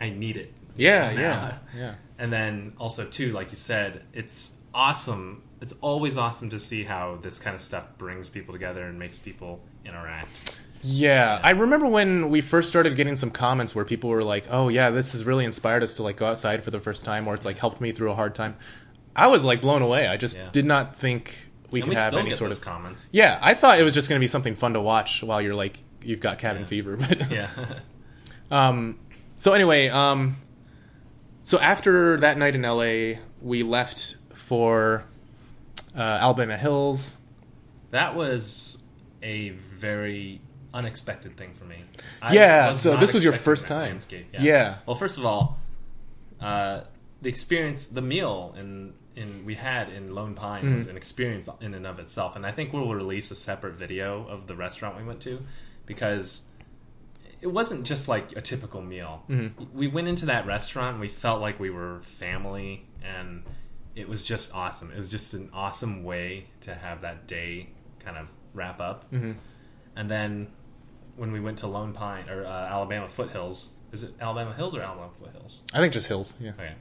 Speaker 2: I need it.
Speaker 1: Yeah,
Speaker 2: now.
Speaker 1: yeah, yeah.
Speaker 2: And then also too, like you said, it's awesome. It's always awesome to see how this kind of stuff brings people together and makes people interact.
Speaker 1: Yeah, I remember when we first started getting some comments where people were like, "Oh yeah, this has really inspired us to like go outside for the first time," or it's like helped me through a hard time. I was like blown away. I just
Speaker 2: Yeah.
Speaker 1: did not think we
Speaker 2: and
Speaker 1: could have any sort of.
Speaker 2: comments.
Speaker 1: Yeah, I thought it was just going to be something fun to watch while you're like you've got cabin
Speaker 2: Yeah.
Speaker 1: fever, but
Speaker 2: Yeah.
Speaker 1: Um, so anyway, um, so after that night in LA, we left for uh, Alabama Hills.
Speaker 2: that was a very unexpected thing for me. I
Speaker 1: Yeah, so this was your first time.
Speaker 2: landscape.
Speaker 1: Yeah.
Speaker 2: Well, first of all, uh, the experience, the meal in in we had in Lone Pine
Speaker 1: Mm-hmm.
Speaker 2: was an experience in and of itself, and I think we'll release a separate video of the restaurant we went to because it wasn't just like a typical meal.
Speaker 1: Mm-hmm.
Speaker 2: We went into that restaurant and we felt like we were family, and it was just awesome. It was just an awesome way to have that day kind of wrap up.
Speaker 1: Mm-hmm.
Speaker 2: And then when we went to Lone Pine or uh, Alabama Foothills, is it Alabama Hills or Alabama Foothills?
Speaker 1: I think just Hills. Yeah.
Speaker 2: Okay.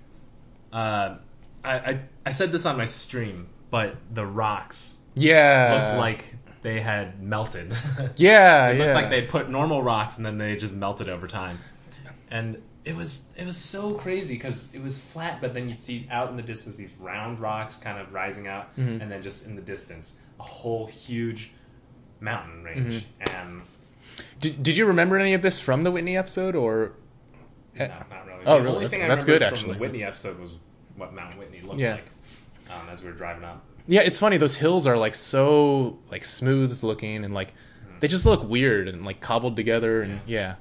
Speaker 2: Uh, I, I I said this on my stream, but the rocks
Speaker 1: Yeah.
Speaker 2: looked like they had melted.
Speaker 1: Yeah,
Speaker 2: It looked
Speaker 1: yeah.
Speaker 2: like they put normal rocks and then they just melted over time. And it was it was so crazy because it was flat, but then you'd see out in the distance these round rocks kind of rising out,
Speaker 1: Mm-hmm.
Speaker 2: and then just in the distance a whole huge mountain range.
Speaker 1: Mm-hmm.
Speaker 2: And
Speaker 1: Did, did you remember any of this from the Whitney episode, or
Speaker 2: no, not really.
Speaker 1: Oh,
Speaker 2: the
Speaker 1: really?
Speaker 2: only thing
Speaker 1: Okay,
Speaker 2: I
Speaker 1: that's good,
Speaker 2: from
Speaker 1: actually.
Speaker 2: the Whitney
Speaker 1: That's-
Speaker 2: episode was what Mount Whitney looked
Speaker 1: Yeah.
Speaker 2: like um, as we were driving up.
Speaker 1: yeah? It's funny. Those hills are like so like smooth looking and like
Speaker 2: Mm-hmm.
Speaker 1: they just look weird and like cobbled together and yeah.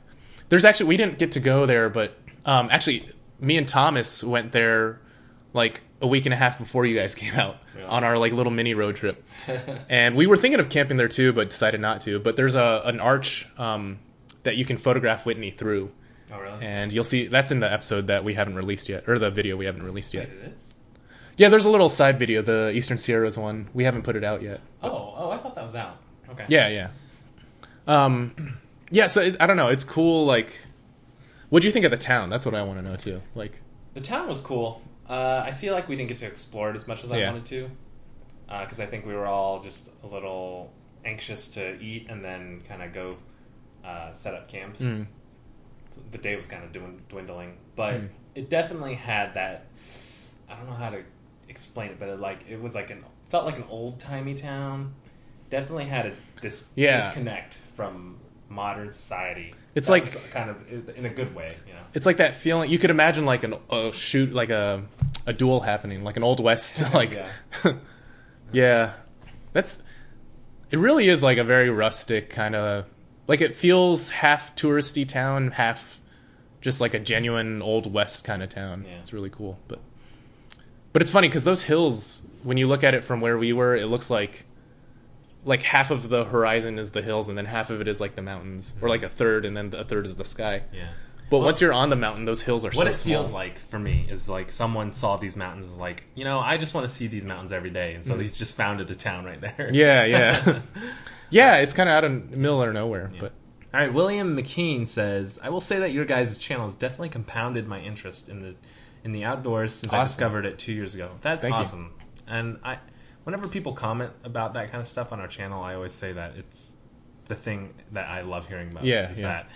Speaker 1: There's actually we didn't get to go there, but um, actually me and Thomas went there like a week and a half before you guys came out
Speaker 2: Really?
Speaker 1: on our like little mini road trip, and we were thinking of camping there too, but decided not to. But there's a an arch um, that you can photograph Whitney through.
Speaker 2: Oh, really?
Speaker 1: and you'll see that's in the episode that we haven't released yet, or the video we haven't released yet.
Speaker 2: Wait, it is.
Speaker 1: Yeah, there's a little side video, the Eastern Sierras one. We haven't put it out yet.
Speaker 2: Oh, oh, I thought that was out. Okay.
Speaker 1: Yeah, yeah. Um, yeah. So it, I don't know. It's cool. Like, what do you think of the town? That's what I want to know too. Like,
Speaker 2: The town was cool. Uh, I feel like we didn't get to explore it as much as I
Speaker 1: Yeah.
Speaker 2: wanted to, because I think we were all just a little anxious to eat and then kind of go uh, set up camp.
Speaker 1: mm,
Speaker 2: The day was kind of dwindling, but
Speaker 1: Mm.
Speaker 2: it definitely had that. I don't know how to explain it, but it like it was like an felt like an old timey town. Definitely had a, this
Speaker 1: Yeah.
Speaker 2: disconnect from modern society.
Speaker 1: It's
Speaker 2: That
Speaker 1: like-
Speaker 2: kind of in a good way, you know.
Speaker 1: it's like that feeling. You could imagine like an a shoot, like a a duel happening, like an old west. Like,
Speaker 2: Yeah.
Speaker 1: yeah, that's. It really is like a very rustic kind of. Like it feels half touristy town, half just like a genuine old west kind of town.
Speaker 2: Yeah.
Speaker 1: It's really cool, but but it's funny because those hills, when you look at it from where we were, it looks like like half of the horizon is the hills, and then half of it is like the mountains, or like a third, and then a third is the sky.
Speaker 2: Yeah.
Speaker 1: But
Speaker 2: Well-
Speaker 1: once you're on the mountain, those hills are
Speaker 2: what
Speaker 1: so
Speaker 2: it
Speaker 1: small.
Speaker 2: feels like for me is like someone saw these mountains was like you know i just want to see these mountains every day and so they just founded a town right there
Speaker 1: Mm. Yeah, yeah, yeah. It's kind of out of the middle of nowhere, but
Speaker 2: all right william mckean says i will say that your guys' channel has definitely compounded my interest in the in the outdoors since i discovered it two years ago that's
Speaker 1: Thank you.
Speaker 2: awesome and i whenever people comment about that kind of stuff on our channel i always say that it's the thing that i love hearing most
Speaker 1: Yeah,
Speaker 2: is
Speaker 1: yeah.
Speaker 2: that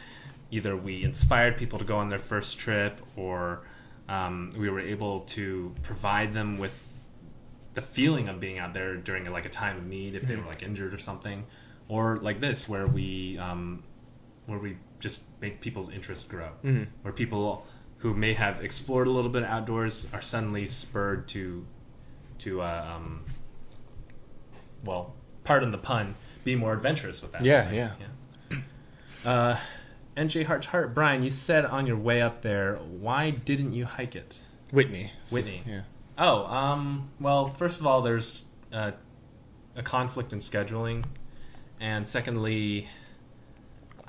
Speaker 2: either we inspired people to go on their first trip or um, we were able to provide them with the feeling of being out there during like a time of need if they were like injured or something. Or like this where we um, where we just make people's interest grow. Where people who may have explored a little bit outdoors are suddenly spurred to to uh, um, well pardon the pun be more adventurous with that
Speaker 1: Yeah,
Speaker 2: thing.
Speaker 1: yeah.
Speaker 2: yeah. uh, NJ Heart's Heart Brian you said on your way up there why didn't you hike it
Speaker 1: Whitney,
Speaker 2: Whitney.
Speaker 1: yeah.
Speaker 2: Oh, um, well, first of all, there's uh, a conflict in scheduling, and secondly,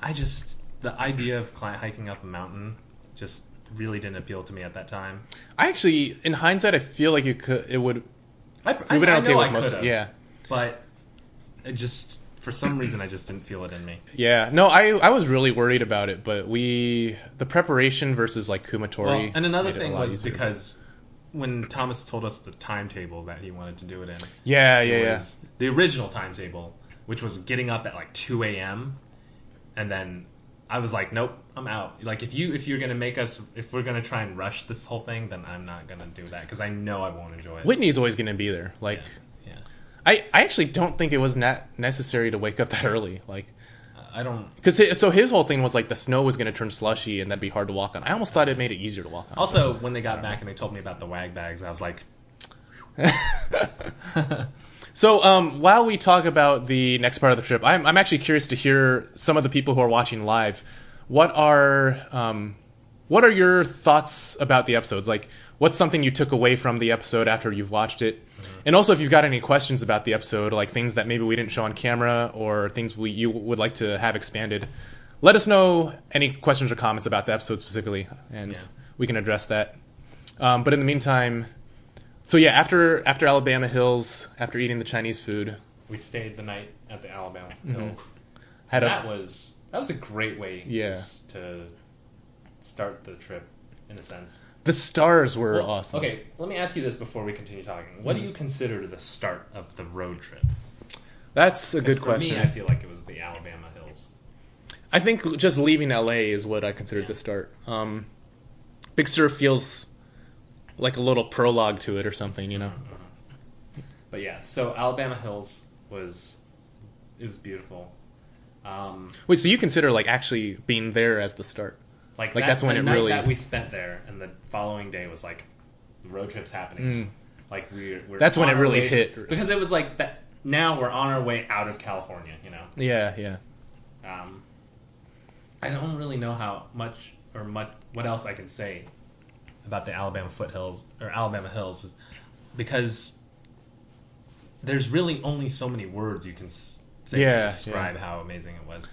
Speaker 2: I just the idea of hiking up a mountain just really didn't appeal to me at that time.
Speaker 1: I actually, in hindsight, I feel like it could, it would.
Speaker 2: I, I,
Speaker 1: would
Speaker 2: I
Speaker 1: have okay with
Speaker 2: I
Speaker 1: most. Of, yeah,
Speaker 2: but it just for some reason I just didn't feel it in me.
Speaker 1: yeah. No, I I was really worried about it, but we the preparation versus like Kumatori.
Speaker 2: Well, and another
Speaker 1: made it a
Speaker 2: thing was
Speaker 1: easier.
Speaker 2: because when Thomas told us the timetable that he wanted to do it in,
Speaker 1: yeah, yeah,
Speaker 2: it
Speaker 1: yeah.
Speaker 2: was the original timetable, which was getting up at like two a.m. and then I was like, nope, I'm out. Like if you if you're gonna make us if we're gonna try and rush this whole thing, then I'm not gonna do that because I know I won't enjoy it.
Speaker 1: Whitney's always going to be there. Like,
Speaker 2: yeah.
Speaker 1: I I actually don't think it was not necessary to wake up that early. Like.
Speaker 2: I don't.
Speaker 1: Because so his whole thing was like the snow was going to turn slushy and that'd be hard to walk on. I almost thought it made it easier to walk on.
Speaker 2: Also, when they got back and they told me about the wag bags, I was like,
Speaker 1: So um, while we talk about the next part of the trip, I'm, I'm actually curious to hear some of the people who are watching live. What are um, what are your thoughts about the episodes? Like, what's something you took away from the episode after you've watched it? And also, if you've got any questions about the episode, like things that maybe we didn't show on camera or things we you would like to have expanded, let us know any questions or comments about the episode specifically, and
Speaker 2: Yeah.
Speaker 1: we can address that. Um, but in the meantime, so yeah, after after Alabama Hills, after eating the Chinese food,
Speaker 2: we stayed the night at the Alabama
Speaker 1: Mm-hmm.
Speaker 2: Hills.
Speaker 1: had
Speaker 2: that was that was a great way
Speaker 1: Yeah.
Speaker 2: to start the trip in a sense.
Speaker 1: the stars were
Speaker 2: Well,
Speaker 1: awesome.
Speaker 2: Okay, let me ask you this before we continue talking. What
Speaker 1: Mm-hmm.
Speaker 2: do you consider the start of the road trip?
Speaker 1: that's a good
Speaker 2: for
Speaker 1: question.
Speaker 2: me, I feel like it was the Alabama Hills.
Speaker 1: I think just leaving LA is what I considered the start. Um, Big Sur feels like a little prologue to it or something, you know.
Speaker 2: But yeah, so Alabama Hills was it was beautiful. Um,
Speaker 1: Wait, so you consider like actually being there as the start?
Speaker 2: Like
Speaker 1: Like,
Speaker 2: that-
Speaker 1: that's when
Speaker 2: the
Speaker 1: it
Speaker 2: night
Speaker 1: really-
Speaker 2: that we spent there, and the following day was like the road trip's happening. Like we, we're
Speaker 1: Mm. That's when it really
Speaker 2: way-
Speaker 1: hit.
Speaker 2: because it was like that. Now we're on our way out of California. You know,
Speaker 1: Yeah, yeah.
Speaker 2: um, I don't really know how much or much what else I can say about the Alabama foothills or Alabama hills, is because there's really only so many words you can say
Speaker 1: Yeah,
Speaker 2: to describe how amazing it was.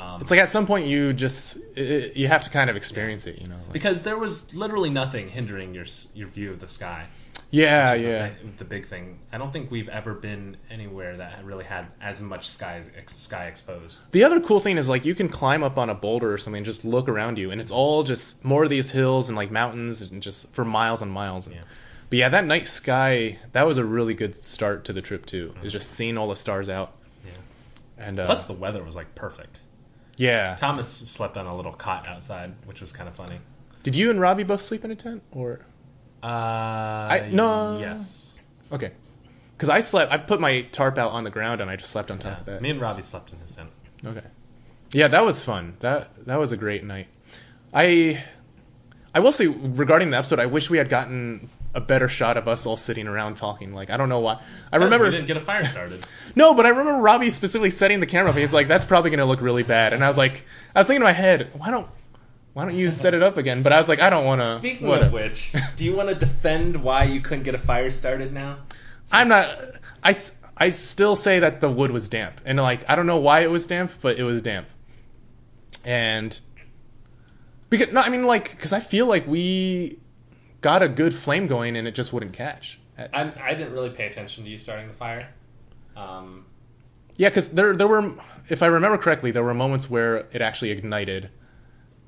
Speaker 2: Um,
Speaker 1: It's like at some point you just i you have to kind of experience it, you know. Like,
Speaker 2: because there was literally nothing hindering your your view of the sky.
Speaker 1: yeah,
Speaker 2: is the
Speaker 1: yeah.
Speaker 2: The, big thing. I don't think we've ever been anywhere that really had as much sky ex- sky exposed.
Speaker 1: The other cool thing is like you can climb up on a boulder or something and just look around you, and it's all just more of these hills and like mountains and just for miles and miles.
Speaker 2: Yeah.
Speaker 1: But yeah, that night sky that was a really good start to the trip too. Is just seeing all the stars out
Speaker 2: Yeah.
Speaker 1: and uh,
Speaker 2: Plus, the weather was like perfect.
Speaker 1: Yeah.
Speaker 2: Thomas slept on a little cot outside, which was kind of funny.
Speaker 1: Did you and Robbie both sleep in a tent or
Speaker 2: Uh,
Speaker 1: no.
Speaker 2: Yes.
Speaker 1: okay? Because I slept, I put my tarp out on the ground and I just slept on top
Speaker 2: Yeah.
Speaker 1: of that.
Speaker 2: Me and Robbie slept in his tent.
Speaker 1: Okay. Yeah, that was fun. That that was a great night. I I will say regarding the episode, I wish we had gotten a better shot of us all sitting around talking. Like I don't know why. I remember
Speaker 2: we didn't get a fire started.
Speaker 1: no, but I remember Robbie specifically setting the camera up. He's like, "That's probably going to look really bad," and I was like, I was thinking in my head, why don't why don't you set it up again? But I was like, I don't want to.
Speaker 2: Speaking of which, do you want to defend why you couldn't get a fire started now?
Speaker 1: I'm not. I I still say that the wood was damp, and like I don't know why it was damp, but it was damp. And because no, I mean like because I feel like we got a good flame going, and it just wouldn't catch.
Speaker 2: I, I didn't really pay attention to you starting the fire. Um,
Speaker 1: Yeah, because there there were, if I remember correctly, there were moments where it actually ignited,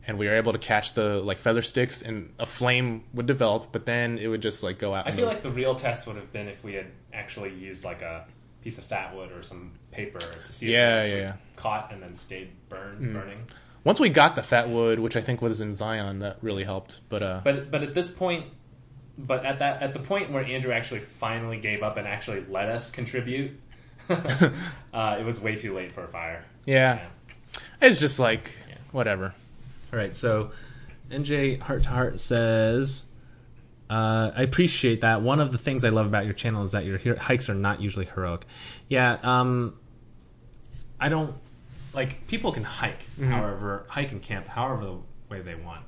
Speaker 1: and we were able to catch the like feather sticks, and a flame would develop, but then it would just like go out.
Speaker 2: I feel
Speaker 1: the-
Speaker 2: like the real test would have been if we had actually used like a piece of fat wood or some paper to see if
Speaker 1: Yeah,
Speaker 2: it
Speaker 1: yeah, yeah.
Speaker 2: caught and then stayed burn, burning.
Speaker 1: Once we got the fat wood, which I think was in Zion, that really helped. But uh,
Speaker 2: But but at this point, but at that at the point where Andrew actually finally gave up and actually let us contribute, uh, it was way too late for a fire.
Speaker 1: yeah, it's just like
Speaker 2: Yeah.
Speaker 1: whatever.
Speaker 2: All right, so NJ Heart to Heart says, uh, "I appreciate that. One of the things I love about your channel is that your hikes are not usually heroic. Yeah, um, I don't like people can hike, mm-hmm. however, hike and camp however the way they want.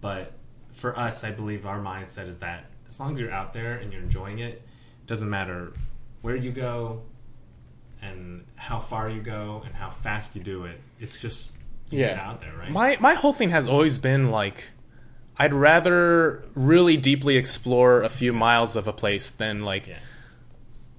Speaker 2: But for us, I believe our mindset is that as long as you're out there and you're enjoying it, it doesn't matter where you go, and how far you go and how fast you do it. It's just
Speaker 1: Yeah.
Speaker 2: out there, right?
Speaker 1: My my whole thing has always been like I'd rather really deeply explore a few miles of a place than like
Speaker 2: yeah.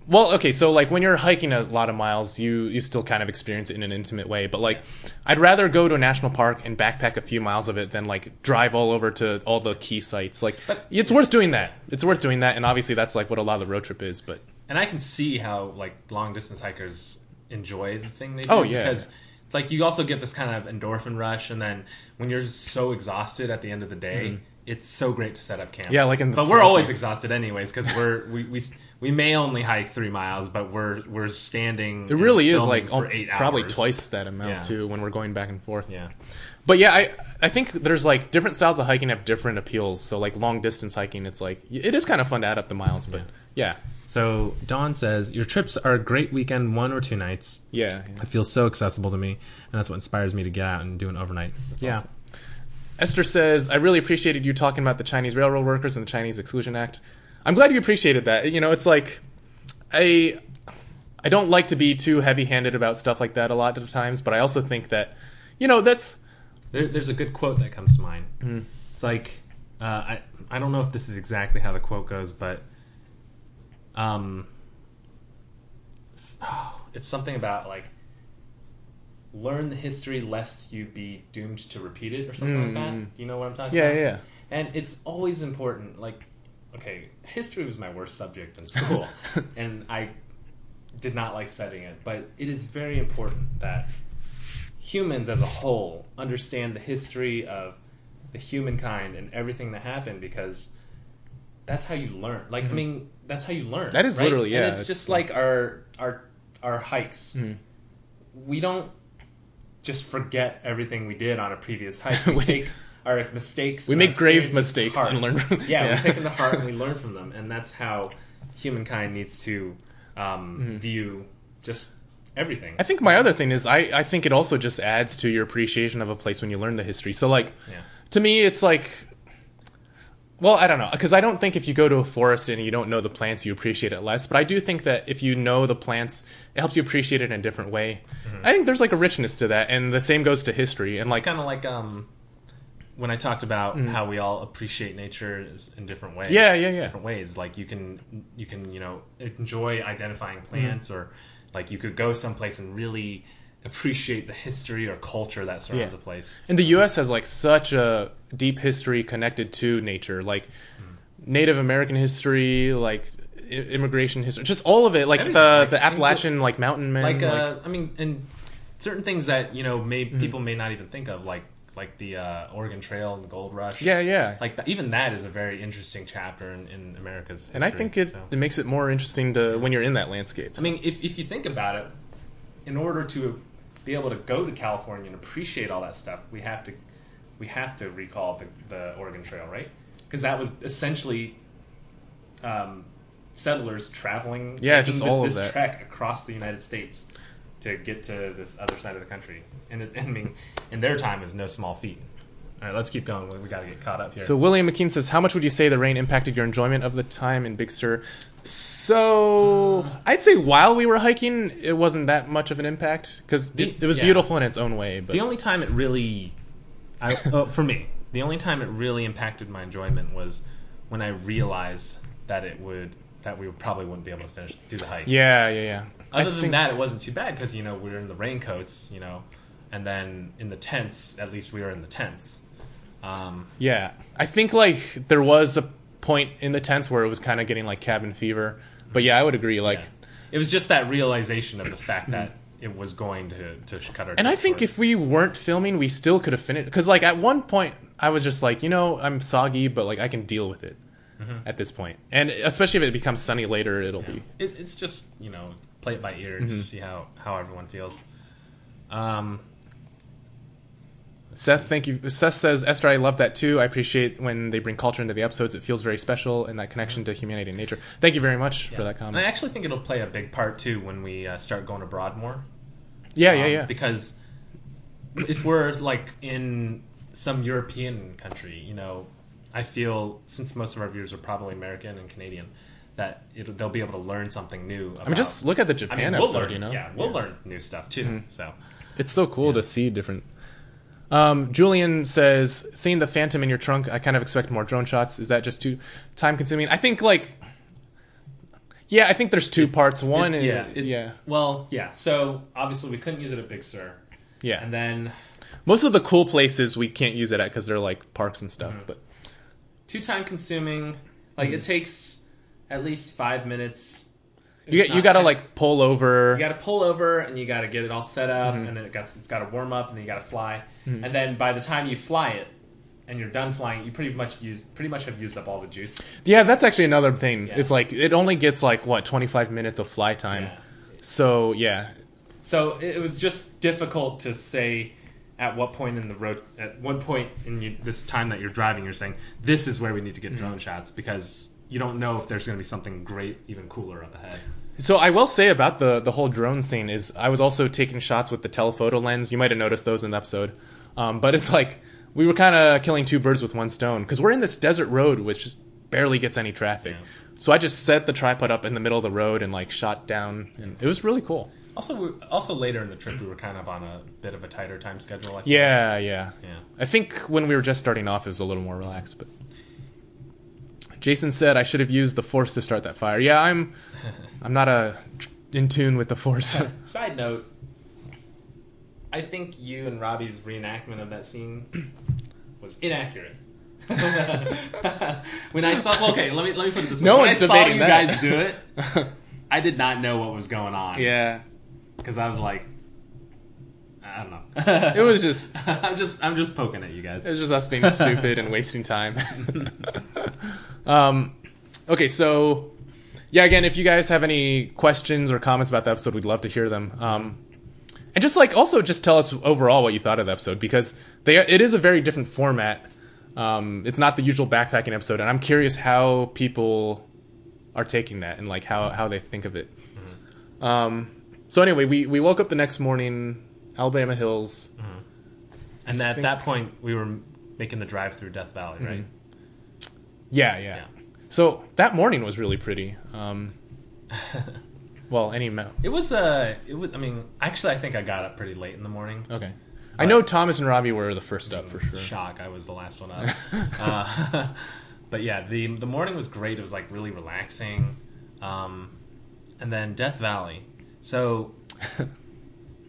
Speaker 1: Well okay so like when you're hiking a lot of miles you you still kind of experience it in an intimate way but like I'd rather go to a national park and backpack a few miles of it than like drive all over to all the key sites like it's worth doing that it's worth doing that and obviously that's like what a lot of the road trip is but
Speaker 2: and I can see how like long distance hikers enjoy the thing they do
Speaker 1: Oh, yeah.
Speaker 2: because it's like you also get this kind of endorphin rush, and then when you're so exhausted at the end of the day, it's so great to set up camp.
Speaker 1: Mm-hmm. Yeah, like in the
Speaker 2: but we're always exhausted anyways because we're we, we we may only hike three miles, but we're we're standing.
Speaker 1: it really is like probably twice that amount
Speaker 2: Yeah.
Speaker 1: too when we're going back and forth
Speaker 2: Yeah,
Speaker 1: But yeah, I I think there's like different styles of hiking have different appeals. So like long distance hiking, it's like it is kind of fun to add up the miles. But yeah,
Speaker 2: So Dawn says your trips are a great weekend, one or two nights.
Speaker 1: yeah. yeah.
Speaker 2: It feels so accessible to me, and that's what inspires me to get out and do an overnight. yeah.
Speaker 1: awesome. Esther says, "I really appreciated you talking about the Chinese railroad workers and the Chinese Exclusion Act. I'm glad you appreciated that. You know, it's like I I don't like to be too heavy-handed about stuff like that a lot of times, but I also think that you know that's
Speaker 2: There, there's a good quote that comes to mind. It's like uh, I I don't know if this is exactly how the quote goes, but um, it's, oh, it's something about like learn the history lest you be doomed to repeat it or something like that. Do you know what I'm talking
Speaker 1: yeah
Speaker 2: about?
Speaker 1: yeah. yeah.
Speaker 2: And it's always important. Like, okay, history was my worst subject in school, and I did not like studying it. But it is very important that humans as a whole understand the history of the humankind and everything that happened because that's how you learn. Like, I mean, that's how you learn.
Speaker 1: Mm-hmm. That is
Speaker 2: right?
Speaker 1: literally- yeah,
Speaker 2: And it's
Speaker 1: it's-
Speaker 2: just like our our our hikes.
Speaker 1: Mm-hmm.
Speaker 2: We don't just forget everything we did on a previous hike. We- take our mistakes.
Speaker 1: We make grave mistakes and learn from-
Speaker 2: yeah,
Speaker 1: yeah.
Speaker 2: we take them to heart and we learn from them, and that's how humankind needs to um,
Speaker 1: Mm-hmm.
Speaker 2: view just everything.
Speaker 1: I think my other thing is I, I think it also just adds to your appreciation of a place when you learn the history. So like
Speaker 2: Yeah.
Speaker 1: to me it's like well, I don't know because I don't think if you go to a forest and you don't know the plants you appreciate it less, but I do think that if you know the plants it helps you appreciate it in a different way. I think there's like a richness to that and the same goes to history and like
Speaker 2: kind of like um, when I talked about how we all appreciate nature in different ways.
Speaker 1: Mm. Yeah, yeah, yeah.
Speaker 2: Different ways. Like you can you can you know enjoy identifying
Speaker 1: Mm-hmm.
Speaker 2: plants, or like you could go someplace and really appreciate the history or culture that surrounds
Speaker 1: Yeah.
Speaker 2: a place.
Speaker 1: And the U.S. has like such a deep history connected to nature, like Native American history, like immigration history, just all of it, like
Speaker 2: Everything,
Speaker 1: the
Speaker 2: like,
Speaker 1: the Appalachian like mountain men,
Speaker 2: like
Speaker 1: like,
Speaker 2: uh, I mean, and certain things that you know may people may not even think of, like like the uh, Oregon Trail and the Gold Rush.
Speaker 1: yeah, yeah.
Speaker 2: like that, even that is a very interesting chapter in, in America's.
Speaker 1: History, and I think it,
Speaker 2: so.
Speaker 1: it makes it more interesting to when you're in that landscape.
Speaker 2: I mean, if if you think about it, in order to be able to go to California and appreciate all that stuff, we have to we have to recall the, the Oregon Trail, right? Because that was essentially um, settlers traveling,
Speaker 1: Yeah, just all of
Speaker 2: this
Speaker 1: that.
Speaker 2: trek across the United States to get to this other side of the country, and it, I mean, in their time, is no small feat. All right, let's keep going. We, we got to get caught up here.
Speaker 1: So William McKean says, "How much would you say the rain impacted your enjoyment of the time in Big Sur?" So I'd say while we were hiking, it wasn't that much of an impact because it, it was
Speaker 2: Yeah.
Speaker 1: beautiful in its own way. But
Speaker 2: The only time it really, I, uh, for me, the only time it really impacted my enjoyment was when I realized that it would that we probably wouldn't be able to finish do the hike.
Speaker 1: yeah, yeah, yeah. I
Speaker 2: Other than
Speaker 1: think-
Speaker 2: that, it wasn't too bad because you know we were in the raincoats, you know, and then in the tents. At least we were in the tents. Um,
Speaker 1: Yeah, I think like there was a point in the tents where it was kind of getting like cabin fever. But yeah, I would agree. Like,
Speaker 2: yeah. it was just that realization of the fact that it was going to to cut our.
Speaker 1: and I think
Speaker 2: short.
Speaker 1: if we weren't filming, we still could have finished. Because like at one point, I was just like, you know, I'm soggy, but like I can deal with it at this point. And especially if it becomes sunny later, it'll be.
Speaker 2: it, it's just you know play it by ear
Speaker 1: Mm-hmm.
Speaker 2: and see how how everyone feels. Um,
Speaker 1: Seth, thank you. Seth says, Esther, I love that too. I appreciate when they bring culture into the episodes. It feels very special and that connection to humanity and nature. Thank you very much for that
Speaker 2: And I actually think it'll play a big part too when we uh, start going abroad more.
Speaker 1: Yeah, yeah,
Speaker 2: Um,
Speaker 1: yeah.
Speaker 2: Because if we're like in some European country, you know, I feel since most of our viewers are probably American and Canadian, that it, they'll be able to learn something new. About,
Speaker 1: I mean, just look at the
Speaker 2: I
Speaker 1: Japan
Speaker 2: mean, we'll
Speaker 1: episode.
Speaker 2: learn,
Speaker 1: you know,
Speaker 2: yeah, we'll learn new stuff too.
Speaker 1: Mm-hmm.
Speaker 2: So
Speaker 1: It's so cool to see different. Um, Julian says, "Seeing the Phantom in your trunk, I kind of expect more drone shots. Is that just too time consuming? I think like, yeah, I think there's two parts. One,
Speaker 2: It- yeah, it-
Speaker 1: yeah,
Speaker 2: Well, yeah. So obviously we couldn't use it at Big Sur,
Speaker 1: yeah.
Speaker 2: and then
Speaker 1: Most of the cool places we can't use it at because they're like parks and stuff.
Speaker 2: Mm-hmm.
Speaker 1: But
Speaker 2: too time consuming. Like it takes at least five minutes.
Speaker 1: you you got to like pull over.
Speaker 2: You got to pull over and you got to get it all set up,
Speaker 1: Mm-hmm.
Speaker 2: and then it got it's got to warm up, and then you got to fly, and then by the time you fly it and you're done flying, you pretty much use pretty much have used up all the juice.
Speaker 1: yeah, that's actually another thing.
Speaker 2: Yeah.
Speaker 1: It's like it only gets like what 25 minutes of fly time.
Speaker 2: Yeah.
Speaker 1: So yeah,
Speaker 2: So it was just difficult to say at what point in the road, at one point in you, this time that you're driving, you're saying this is where we need to get
Speaker 1: Mm-hmm.
Speaker 2: drone shots because you don't know if there's going to be something great, even cooler up ahead.
Speaker 1: So I will say about the the whole drone scene is I was also taking shots with the telephoto lens. You might have noticed those in the episode, um, but it's like we were kind of killing two birds with one stone because we're in this desert road which just barely gets any traffic.
Speaker 2: Yeah.
Speaker 1: So I just set the tripod up in the middle of the road and like shot down, and it was really cool.
Speaker 2: Also, also later in the trip, we were kind of on a bit of a tighter time schedule. I feel.
Speaker 1: Yeah, yeah.
Speaker 2: yeah.
Speaker 1: I think when we were just starting off, it was a little more relaxed. But Jason said I should have used the force to start that fire. Yeah, I'm I'm not a in tune with the force.
Speaker 2: Side note, I think you and Robbie's reenactment of that scene was inaccurate. when I saw, okay, let me let me put it this way.
Speaker 1: No
Speaker 2: when
Speaker 1: one's
Speaker 2: I saw you
Speaker 1: that.
Speaker 2: guys do it, I did not know what was going on.
Speaker 1: yeah,
Speaker 2: because I was like, I don't know.
Speaker 1: it was just
Speaker 2: I'm just I'm just poking at you guys.
Speaker 1: It was just us being stupid and wasting time. Um, okay, so yeah, again, if you guys have any questions or comments about the episode, we'd love to hear them. Um, and just like also just tell us overall what you thought of the episode because they it is a very different format. Um, it's not the usual backpacking episode, and I'm curious how people are taking that and like how how they think of it. Um, so anyway, we we woke up the next morning, Alabama Hills.
Speaker 2: And at
Speaker 1: think-
Speaker 2: that point, we were making the drive through Death Valley, right?
Speaker 1: Yeah, yeah.
Speaker 2: Yeah.
Speaker 1: So that morning was really pretty. Um, well, any amount.
Speaker 2: It was uh, it was. I mean, actually, I think I got up pretty late in the morning.
Speaker 1: Okay. I know Thomas and Robbie were the first up for sure.
Speaker 2: Shock! I was the last one up. uh, but yeah, the the morning was great. It was like really relaxing. Um, and then Death Valley. So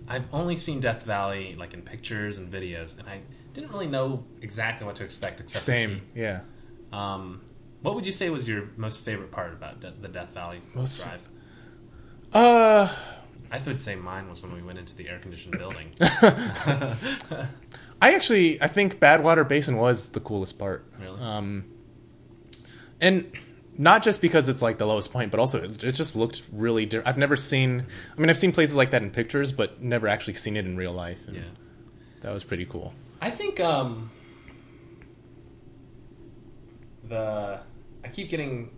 Speaker 2: I've only seen Death Valley like in pictures and videos, and I didn't really know exactly what to expect. Except the
Speaker 1: Same. Yeah.
Speaker 2: Um, what would you say was your most favorite part about De- the Death Valley
Speaker 1: Most-
Speaker 2: drive?
Speaker 1: Uh,
Speaker 2: I would say mine was when we went into the air conditioned building.
Speaker 1: I actually I think Badwater Basin was the coolest part.
Speaker 2: Really?
Speaker 1: Um, and not just because it's like the lowest point, but also it, it just looked really. Di- I've never seen. I mean, I've seen places like that in pictures, but never actually seen it in real life. And
Speaker 2: yeah.
Speaker 1: That was pretty cool.
Speaker 2: I think um the I keep getting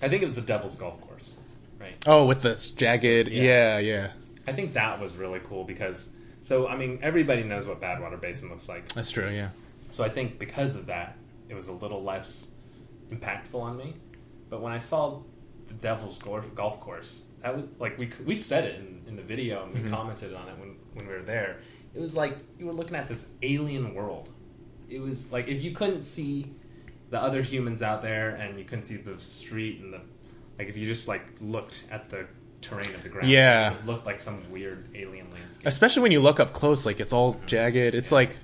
Speaker 2: I think it was the Devil's Golf Course, right?
Speaker 1: Oh, with the jagged.
Speaker 2: Yeah.
Speaker 1: Yeah, yeah.
Speaker 2: I think that was really cool because so I mean everybody knows what Badwater Basin looks like.
Speaker 1: That's true. Yeah.
Speaker 2: So I think because of that it was a little less impactful on me. But when I saw the Devil's Golf Course, that was like we we said it in, in the video and we mm-hmm. commented on it when when we were there. It was like you were looking at this alien world. It was like if you couldn't see the other humans out there and you couldn't see the street and the like if you just like looked at the terrain of the ground
Speaker 1: Yeah.
Speaker 2: it would look like some weird alien landscape
Speaker 1: Especially when you look up close, like it's all jagged. It's like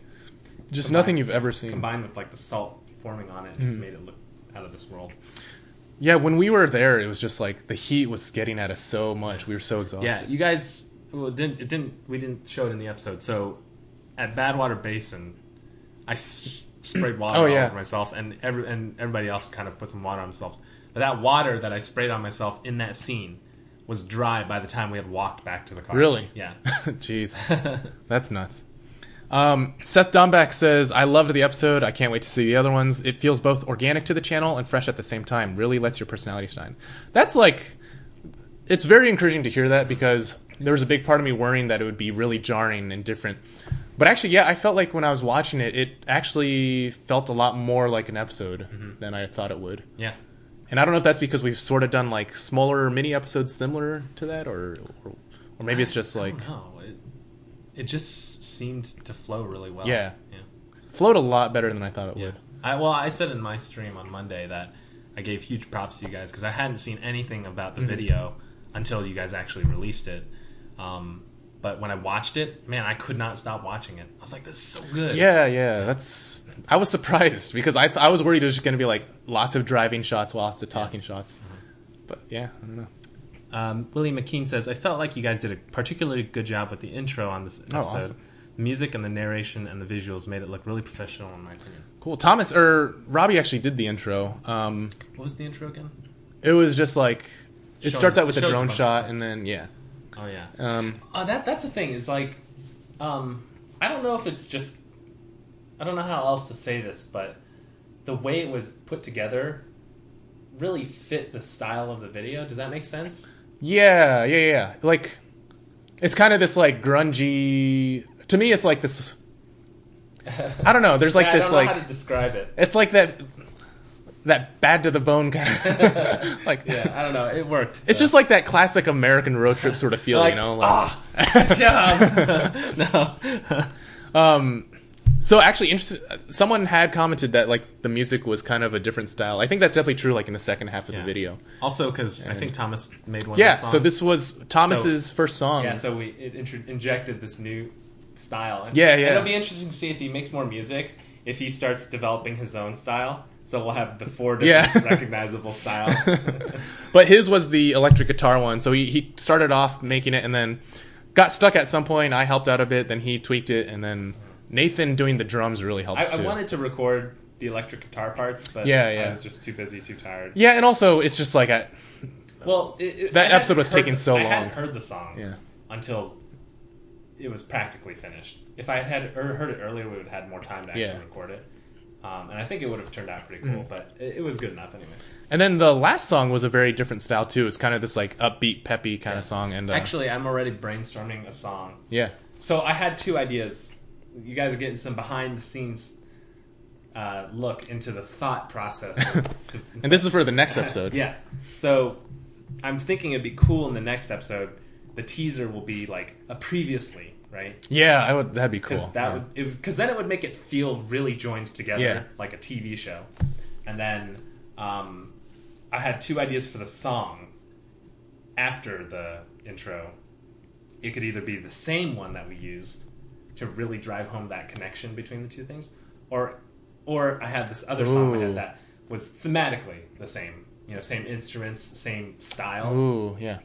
Speaker 1: just
Speaker 2: Combined-
Speaker 1: nothing you've ever seen.
Speaker 2: combined with like the salt forming on it just hmm. made it look out of this world
Speaker 1: Yeah, when we were there, it was just like the heat was getting at us so much. We were so exhausted.
Speaker 2: Yeah, you guys. Well, it didn't it didn't we didn't show it in the episode. So at Badwater Basin, I s- sprayed water
Speaker 1: Oh,
Speaker 2: all
Speaker 1: yeah.
Speaker 2: over myself, and every and everybody else kind of put some water on themselves. But that water that I sprayed on myself in that scene was dry by the time we had walked back to the car.
Speaker 1: Really?
Speaker 2: Yeah.
Speaker 1: Jeez, that's nuts. Um, Seth Domback says, "I loved the episode. I can't wait to see the other ones. It feels both organic to the channel and fresh at the same time. Really lets your personality shine." That's like, it's very encouraging to hear that because there was a big part of me worrying that it would be really jarring and different. But actually, yeah, I felt like when I was watching it, it actually felt a lot more like an episode than I thought it would.
Speaker 2: yeah.
Speaker 1: And I don't know if that's because we've sort of done like smaller mini episodes similar to that, or or, or maybe it's just like
Speaker 2: no, it, it just seemed to flow really well.
Speaker 1: Yeah.
Speaker 2: yeah,
Speaker 1: flowed a lot better than I thought it
Speaker 2: yeah.
Speaker 1: would.
Speaker 2: I, well, I said in my stream on Monday that I gave huge props to you guys because I hadn't seen anything about the
Speaker 1: Mm-hmm.
Speaker 2: video until you guys actually released it. Um, but when I watched it, man, I could not stop watching it. I was like, "This is so good."
Speaker 1: Yeah, yeah, that's. I was surprised because I th- I was worried it was just going to be like lots of driving shots, lots of talking shots. But yeah, I don't know.
Speaker 2: Um, William McKean says, I felt like you guys did a particularly good job with the intro on this episode.
Speaker 1: Oh, awesome.
Speaker 2: The music and the narration and the visuals made it look really professional, in my opinion.
Speaker 1: Cool. Thomas or Robbie actually did the intro. Um,
Speaker 2: What was the intro again?
Speaker 1: it was just like it starts out with a drone shot and then yeah.
Speaker 2: Oh yeah.
Speaker 1: Um,
Speaker 2: Uh, that that's the thing. Is like, um, I don't know if it's just, I don't know how else to say this, but the way it was put together really fit the style of the video. Does that make sense?
Speaker 1: yeah, yeah, yeah. Like it's kind of this like grungy. To me, it's like this. I don't know. There's like
Speaker 2: Yeah,
Speaker 1: this
Speaker 2: I don't know
Speaker 1: like
Speaker 2: how to describe it.
Speaker 1: it's like that that bad to the bone kind of like.
Speaker 2: Yeah, I don't know. It worked.
Speaker 1: It's just like that classic American road trip sort of feel,
Speaker 2: like,
Speaker 1: you know. Like,
Speaker 2: ah, job. no.
Speaker 1: Um, so actually, interesting. Someone had commented that like the music was kind of a different style. I think that's definitely true. Like in the second half of
Speaker 2: Yeah.
Speaker 1: the video.
Speaker 2: Also, because I think Thomas made one.
Speaker 1: Yeah.
Speaker 2: of songs.
Speaker 1: So this was Thomas's first song.
Speaker 2: Yeah, so we it intro- injected this new style. And,
Speaker 1: Yeah,
Speaker 2: and
Speaker 1: yeah.
Speaker 2: it'll be interesting to see if he makes more music, if he starts developing his own style. So we'll have the four different
Speaker 1: Yeah.
Speaker 2: recognizable styles.
Speaker 1: but his was the electric guitar one. So he he started off making it and then got stuck at some point. I helped out a bit. Then he tweaked it, and then Nathan doing the drums really helped
Speaker 2: I, I wanted to record the electric guitar parts, but
Speaker 1: Yeah, yeah.
Speaker 2: I was just too busy, too tired.
Speaker 1: yeah, and also it's just like I,
Speaker 2: Well, it, it-
Speaker 1: That
Speaker 2: I
Speaker 1: episode was taking
Speaker 2: the-
Speaker 1: so
Speaker 2: I hadn't
Speaker 1: long.
Speaker 2: heard the song
Speaker 1: yeah.
Speaker 2: until it was practically finished. If I had er- heard it earlier, we would have had more time to actually
Speaker 1: Yeah.
Speaker 2: Record it. Um, and I think it would have turned out pretty cool, but it, it was good enough, anyways.
Speaker 1: And then the last song was a very different style too. It's kind of this like upbeat, peppy kind of song. And uh,
Speaker 2: Actually, I'm already brainstorming a song.
Speaker 1: yeah,
Speaker 2: So I had two ideas. You guys are getting some behind the scenes uh, look into the thought process.
Speaker 1: and this is for the next episode.
Speaker 2: yeah. So I'm thinking it'd be cool in the next episode. The teaser will be like a previously, right?
Speaker 1: Yeah, I would. That'd be cool.
Speaker 2: Because that
Speaker 1: yeah.
Speaker 2: would because then it would make it feel really joined together,
Speaker 1: Yeah.
Speaker 2: like a TV show. And then um, I had two ideas for the song after the intro. It could either be the same one that we used to really drive home that connection between the two things, or or I had this other song I had that was thematically the same, you know, same instruments, same style,
Speaker 1: Ooh, yeah.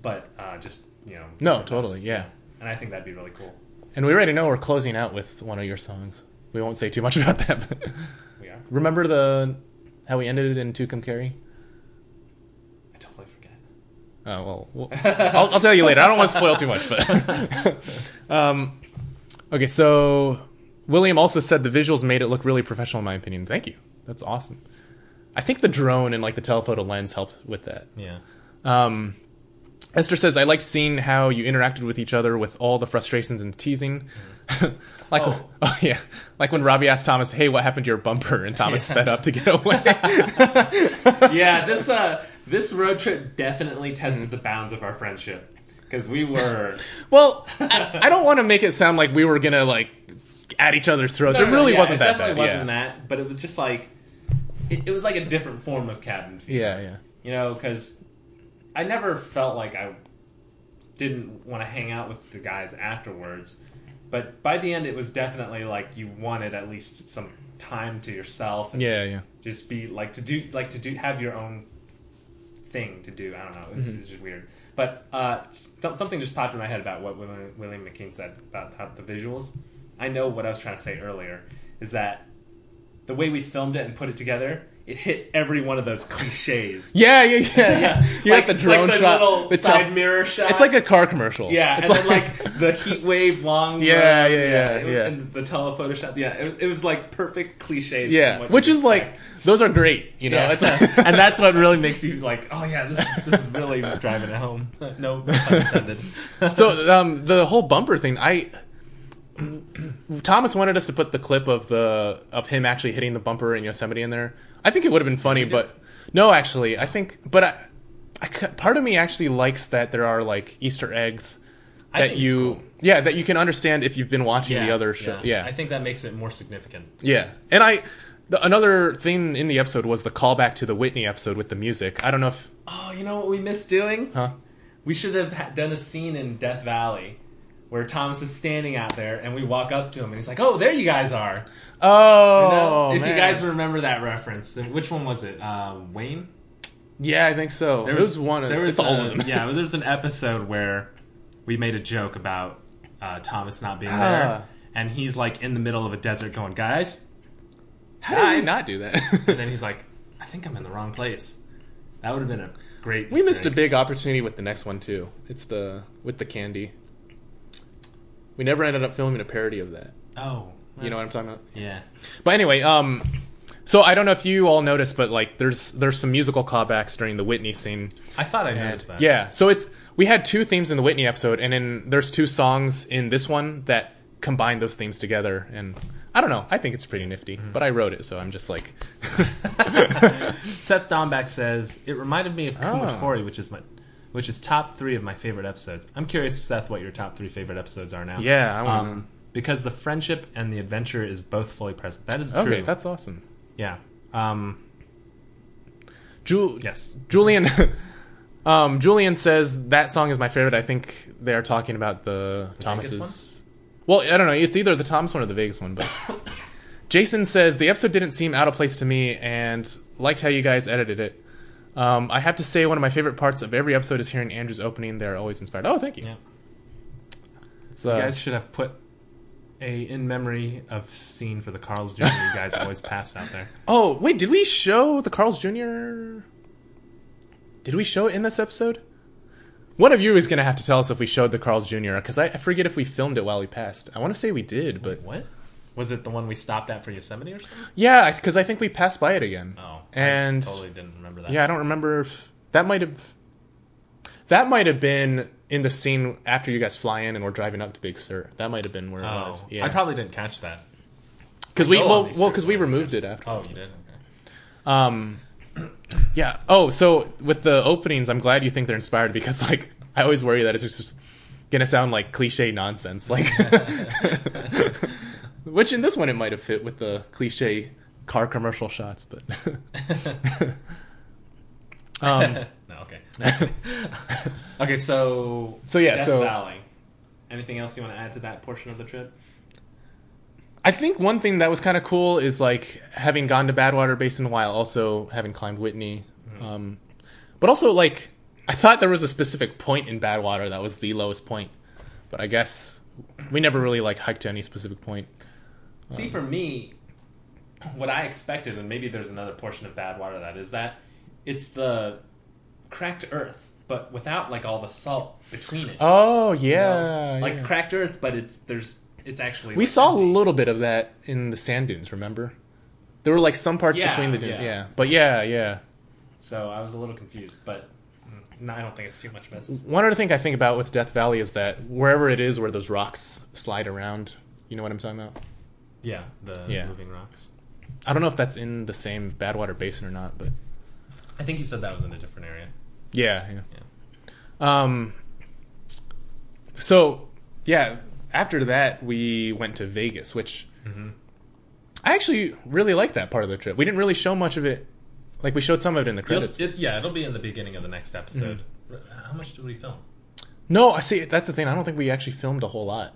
Speaker 2: but uh, just you know.
Speaker 1: No, totally,
Speaker 2: notes.
Speaker 1: yeah.
Speaker 2: And I think that'd be really cool.
Speaker 1: And we already know we're closing out with one of your songs. We won't say too much about that. But
Speaker 2: We are.
Speaker 1: remember the how we ended it in To Come Carry?
Speaker 2: I totally forget.
Speaker 1: Oh well, well I'll, I'll tell you later. I don't want to spoil too much, but um, okay. So William also said the visuals made it look really professional, in my opinion. Thank you. That's awesome. I think the drone and like the telephoto lens helped with that.
Speaker 2: Yeah.
Speaker 1: Um, Esther says, I liked seeing how you interacted with each other with all the frustrations and teasing. like,
Speaker 2: Oh.
Speaker 1: oh. yeah, like when Robbie asked Thomas, "Hey, what happened to your bumper?" and Thomas
Speaker 2: Yeah.
Speaker 1: sped up to get away.
Speaker 2: yeah, this uh this road trip definitely tested the bounds of our friendship because we were
Speaker 1: well, I, I don't want to make it sound like we were gonna like at each other's throats.
Speaker 2: No,
Speaker 1: it really
Speaker 2: yeah,
Speaker 1: wasn't
Speaker 2: it
Speaker 1: that
Speaker 2: definitely
Speaker 1: bad.
Speaker 2: wasn't that, but it was just like it, it was like a different form of cabin fever.
Speaker 1: yeah, yeah,
Speaker 2: you know, because I never felt like I didn't want to hang out with the guys afterwards. But by the end, it was definitely like you wanted at least some time to yourself and
Speaker 1: yeah, yeah.
Speaker 2: just be like to do like to do have your own thing to do. I don't know. It's,
Speaker 1: Mm-hmm.
Speaker 2: it's just weird. But uh, th- something just popped in my head about what William, William McKean said about how the visuals. I know what I was trying to say earlier is that the way we filmed it and put it together, it hit every one of those cliches.
Speaker 1: Yeah, yeah, yeah, yeah. You
Speaker 2: like
Speaker 1: like the drone
Speaker 2: like the
Speaker 1: shot.
Speaker 2: little
Speaker 1: It's
Speaker 2: side
Speaker 1: a-
Speaker 2: mirror shot.
Speaker 1: It's like a car commercial.
Speaker 2: yeah,
Speaker 1: it's
Speaker 2: and then like the heat wave long.
Speaker 1: Yeah,
Speaker 2: run,
Speaker 1: yeah, yeah, yeah.
Speaker 2: And the telephoto shot. Yeah, it was, it was like perfect cliches.
Speaker 1: yeah, which is like those are great. You know,
Speaker 2: Yeah.
Speaker 1: it's
Speaker 2: and that's what really makes you like, oh yeah, this is, this is really driving it home. No pun intended.
Speaker 1: so um, the whole bumper thing. I Thomas wanted us to put the clip of the of him actually hitting the bumper in Yosemite in there. I think it would have been funny, but No, actually, I think, but I, I part of me actually likes that there are like Easter eggs that you,
Speaker 2: cool.
Speaker 1: yeah, that you can understand if you've been watching the other show. Yeah,
Speaker 2: I think that makes it more significant.
Speaker 1: yeah, and I. The, another thing in the episode was the callback to the Whitney episode with the music. I don't know if,
Speaker 2: Oh, you know what we missed doing?
Speaker 1: huh?
Speaker 2: We should have done a scene in Death Valley where Thomas is standing out there and we walk up to him and he's like, "Oh, there you guys are." You
Speaker 1: Oh,
Speaker 2: know? if
Speaker 1: man.
Speaker 2: you guys remember that reference, then which one was it? Uh, Wayne.
Speaker 1: yeah, I think so. There was, one. Of,
Speaker 2: There was
Speaker 1: it's all of them.
Speaker 2: yeah, there's an episode where we made a joke about uh, Thomas not being
Speaker 1: Ah.
Speaker 2: there, and he's like in the middle of a desert going, "Guys,"
Speaker 1: How did we not do that?
Speaker 2: and then he's like, "I think I'm in the wrong place." That would have been a great.
Speaker 1: we missed a big opportunity with the next one too. It's the with the candy. We never ended up filming a parody of that.
Speaker 2: Oh,
Speaker 1: You know what I'm talking about?
Speaker 2: Yeah.
Speaker 1: But anyway, um, so I don't know if you all noticed, but like, there's there's some musical callbacks during the Whitney scene.
Speaker 2: I thought I
Speaker 1: And-
Speaker 2: noticed that.
Speaker 1: Yeah, so it's we had two themes in the Whitney episode, and then there's two songs in this one that combine those themes together. And I don't know, I think it's pretty nifty.
Speaker 2: Mm-hmm.
Speaker 1: But I wrote it, so I'm just like,
Speaker 2: Seth Domback says it reminded me of
Speaker 1: Oh.
Speaker 2: Kumatori, which is my, which is top three of my favorite episodes. I'm curious, Seth, what your top three favorite episodes are now.
Speaker 1: yeah, I want.
Speaker 2: Um, because the friendship and the adventure is both fully present. That is true.
Speaker 1: okay, that's awesome.
Speaker 2: yeah. Um, yes.
Speaker 1: Julian. Um, Julian says that song is my favorite. I think they are talking about the,
Speaker 2: Vegas
Speaker 1: Thomas's. Well, I don't know. It's either the Thomas one or the Vegas one. But Jason says the episode didn't seem out of place to me, and liked how you guys edited it. Um, I have to say, one of my favorite parts of every episode is hearing Andrew's opening. They're always inspired. Oh, thank you.
Speaker 2: Yeah.
Speaker 1: It's, uh,
Speaker 2: You guys should have put a in memory of scene for the Carl's Jr. you guys always passed out there.
Speaker 1: oh, wait, did we show the Carl's Jr.? Did we show it in this episode? One of you is going to have to tell us if we showed the Carl's Jr. because I, I forget if we filmed it while we passed. I want to say we did, but
Speaker 2: What? Was it the one we stopped at for Yosemite or something?
Speaker 1: yeah, because I think we passed by it again.
Speaker 2: Oh,
Speaker 1: And-
Speaker 2: I totally didn't remember that.
Speaker 1: Yeah, I don't remember if that might have that might have been in the scene after you guys fly in and we're driving up to Big Sur. That might have been where it
Speaker 2: Oh,
Speaker 1: was. Yeah,
Speaker 2: I probably didn't catch that.
Speaker 1: because we well well because we removed it after.
Speaker 2: Oh, you did. Okay.
Speaker 1: Um, yeah. Oh, so with the openings, I'm glad you think they're inspired because like I always worry that it's just gonna sound like cliche nonsense, like which in this one it might have fit with the cliche car commercial shots, but um,
Speaker 2: No, okay. okay, so
Speaker 1: So, yeah,
Speaker 2: Death
Speaker 1: so-
Speaker 2: Valley. Anything else you want to add to that portion of the trip?
Speaker 1: I think one thing that was kind of cool is like having gone to Badwater Basin while also having climbed Whitney, um, but also like I thought there was a specific point in Badwater that was the lowest point, but I guess we never really like hiked to any specific point.
Speaker 2: See, for me, what I expected, and maybe there's another portion of Badwater that is that it's the cracked earth, but without like all the salt between it.
Speaker 1: Oh
Speaker 2: you
Speaker 1: yeah,
Speaker 2: know? like
Speaker 1: yeah.
Speaker 2: cracked earth, but it's there's it's actually
Speaker 1: we
Speaker 2: like,
Speaker 1: saw a little bit of that in the sand dunes. Remember, there were like some parts
Speaker 2: Yeah,
Speaker 1: between the dunes.
Speaker 2: yeah.
Speaker 1: Yeah. but yeah, yeah.
Speaker 2: So I was a little confused, but mm, no, I don't think it's too much missed.
Speaker 1: One other thing I think about with Death Valley is that wherever it is where those rocks slide around, you know what I'm talking about.
Speaker 2: Yeah, the
Speaker 1: Yeah.
Speaker 2: moving rocks.
Speaker 1: I don't know if that's in the same Badwater Basin or not, but
Speaker 2: I think you said that was in a different area.
Speaker 1: yeah, yeah. Um. So yeah, after that we went to Vegas, which
Speaker 2: Mm-hmm.
Speaker 1: I actually really liked that part of the trip. We didn't really show much of it. Like we showed some of it in the
Speaker 2: You'll-
Speaker 1: credits.
Speaker 2: it- yeah, it'll be in the beginning of the next episode.
Speaker 1: Mm-hmm.
Speaker 2: How much did we film?
Speaker 1: No, I see. That's the thing. I don't think we actually filmed a whole lot.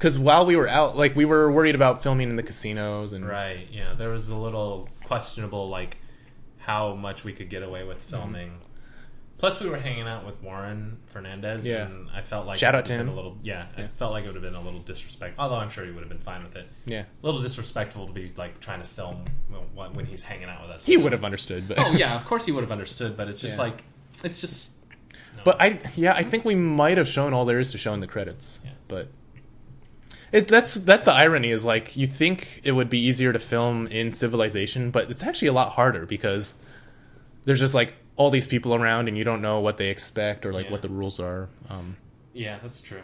Speaker 1: Because while we were out, like we were worried about filming in the casinos and
Speaker 2: Right. Yeah, there was a little questionable like how much we could get away with
Speaker 1: Mm-hmm.
Speaker 2: filming. Plus, we were hanging out with Warren Fernandez,
Speaker 1: Yeah.
Speaker 2: and I felt like
Speaker 1: Shout
Speaker 2: it
Speaker 1: out to
Speaker 2: would have been
Speaker 1: him.
Speaker 2: A little, yeah, I felt like it would have been a little disrespectful. Although I'm sure he would have been fine with it.
Speaker 1: yeah,
Speaker 2: A little disrespectful to be like trying to film when, when he's hanging out with us.
Speaker 1: he would have understood. But
Speaker 2: Oh yeah, of course he would have understood, but it's just
Speaker 1: Yeah.
Speaker 2: like it's just. no.
Speaker 1: But I yeah, I think we might have shown all there is to show in the credits.
Speaker 2: Yeah.
Speaker 1: But it that's that's the irony is like you think it would be easier to film in civilization, but it's actually a lot harder because there's just like all these people around and you don't know what they expect or like
Speaker 2: Yeah.
Speaker 1: what the rules are. Um,
Speaker 2: yeah, that's true.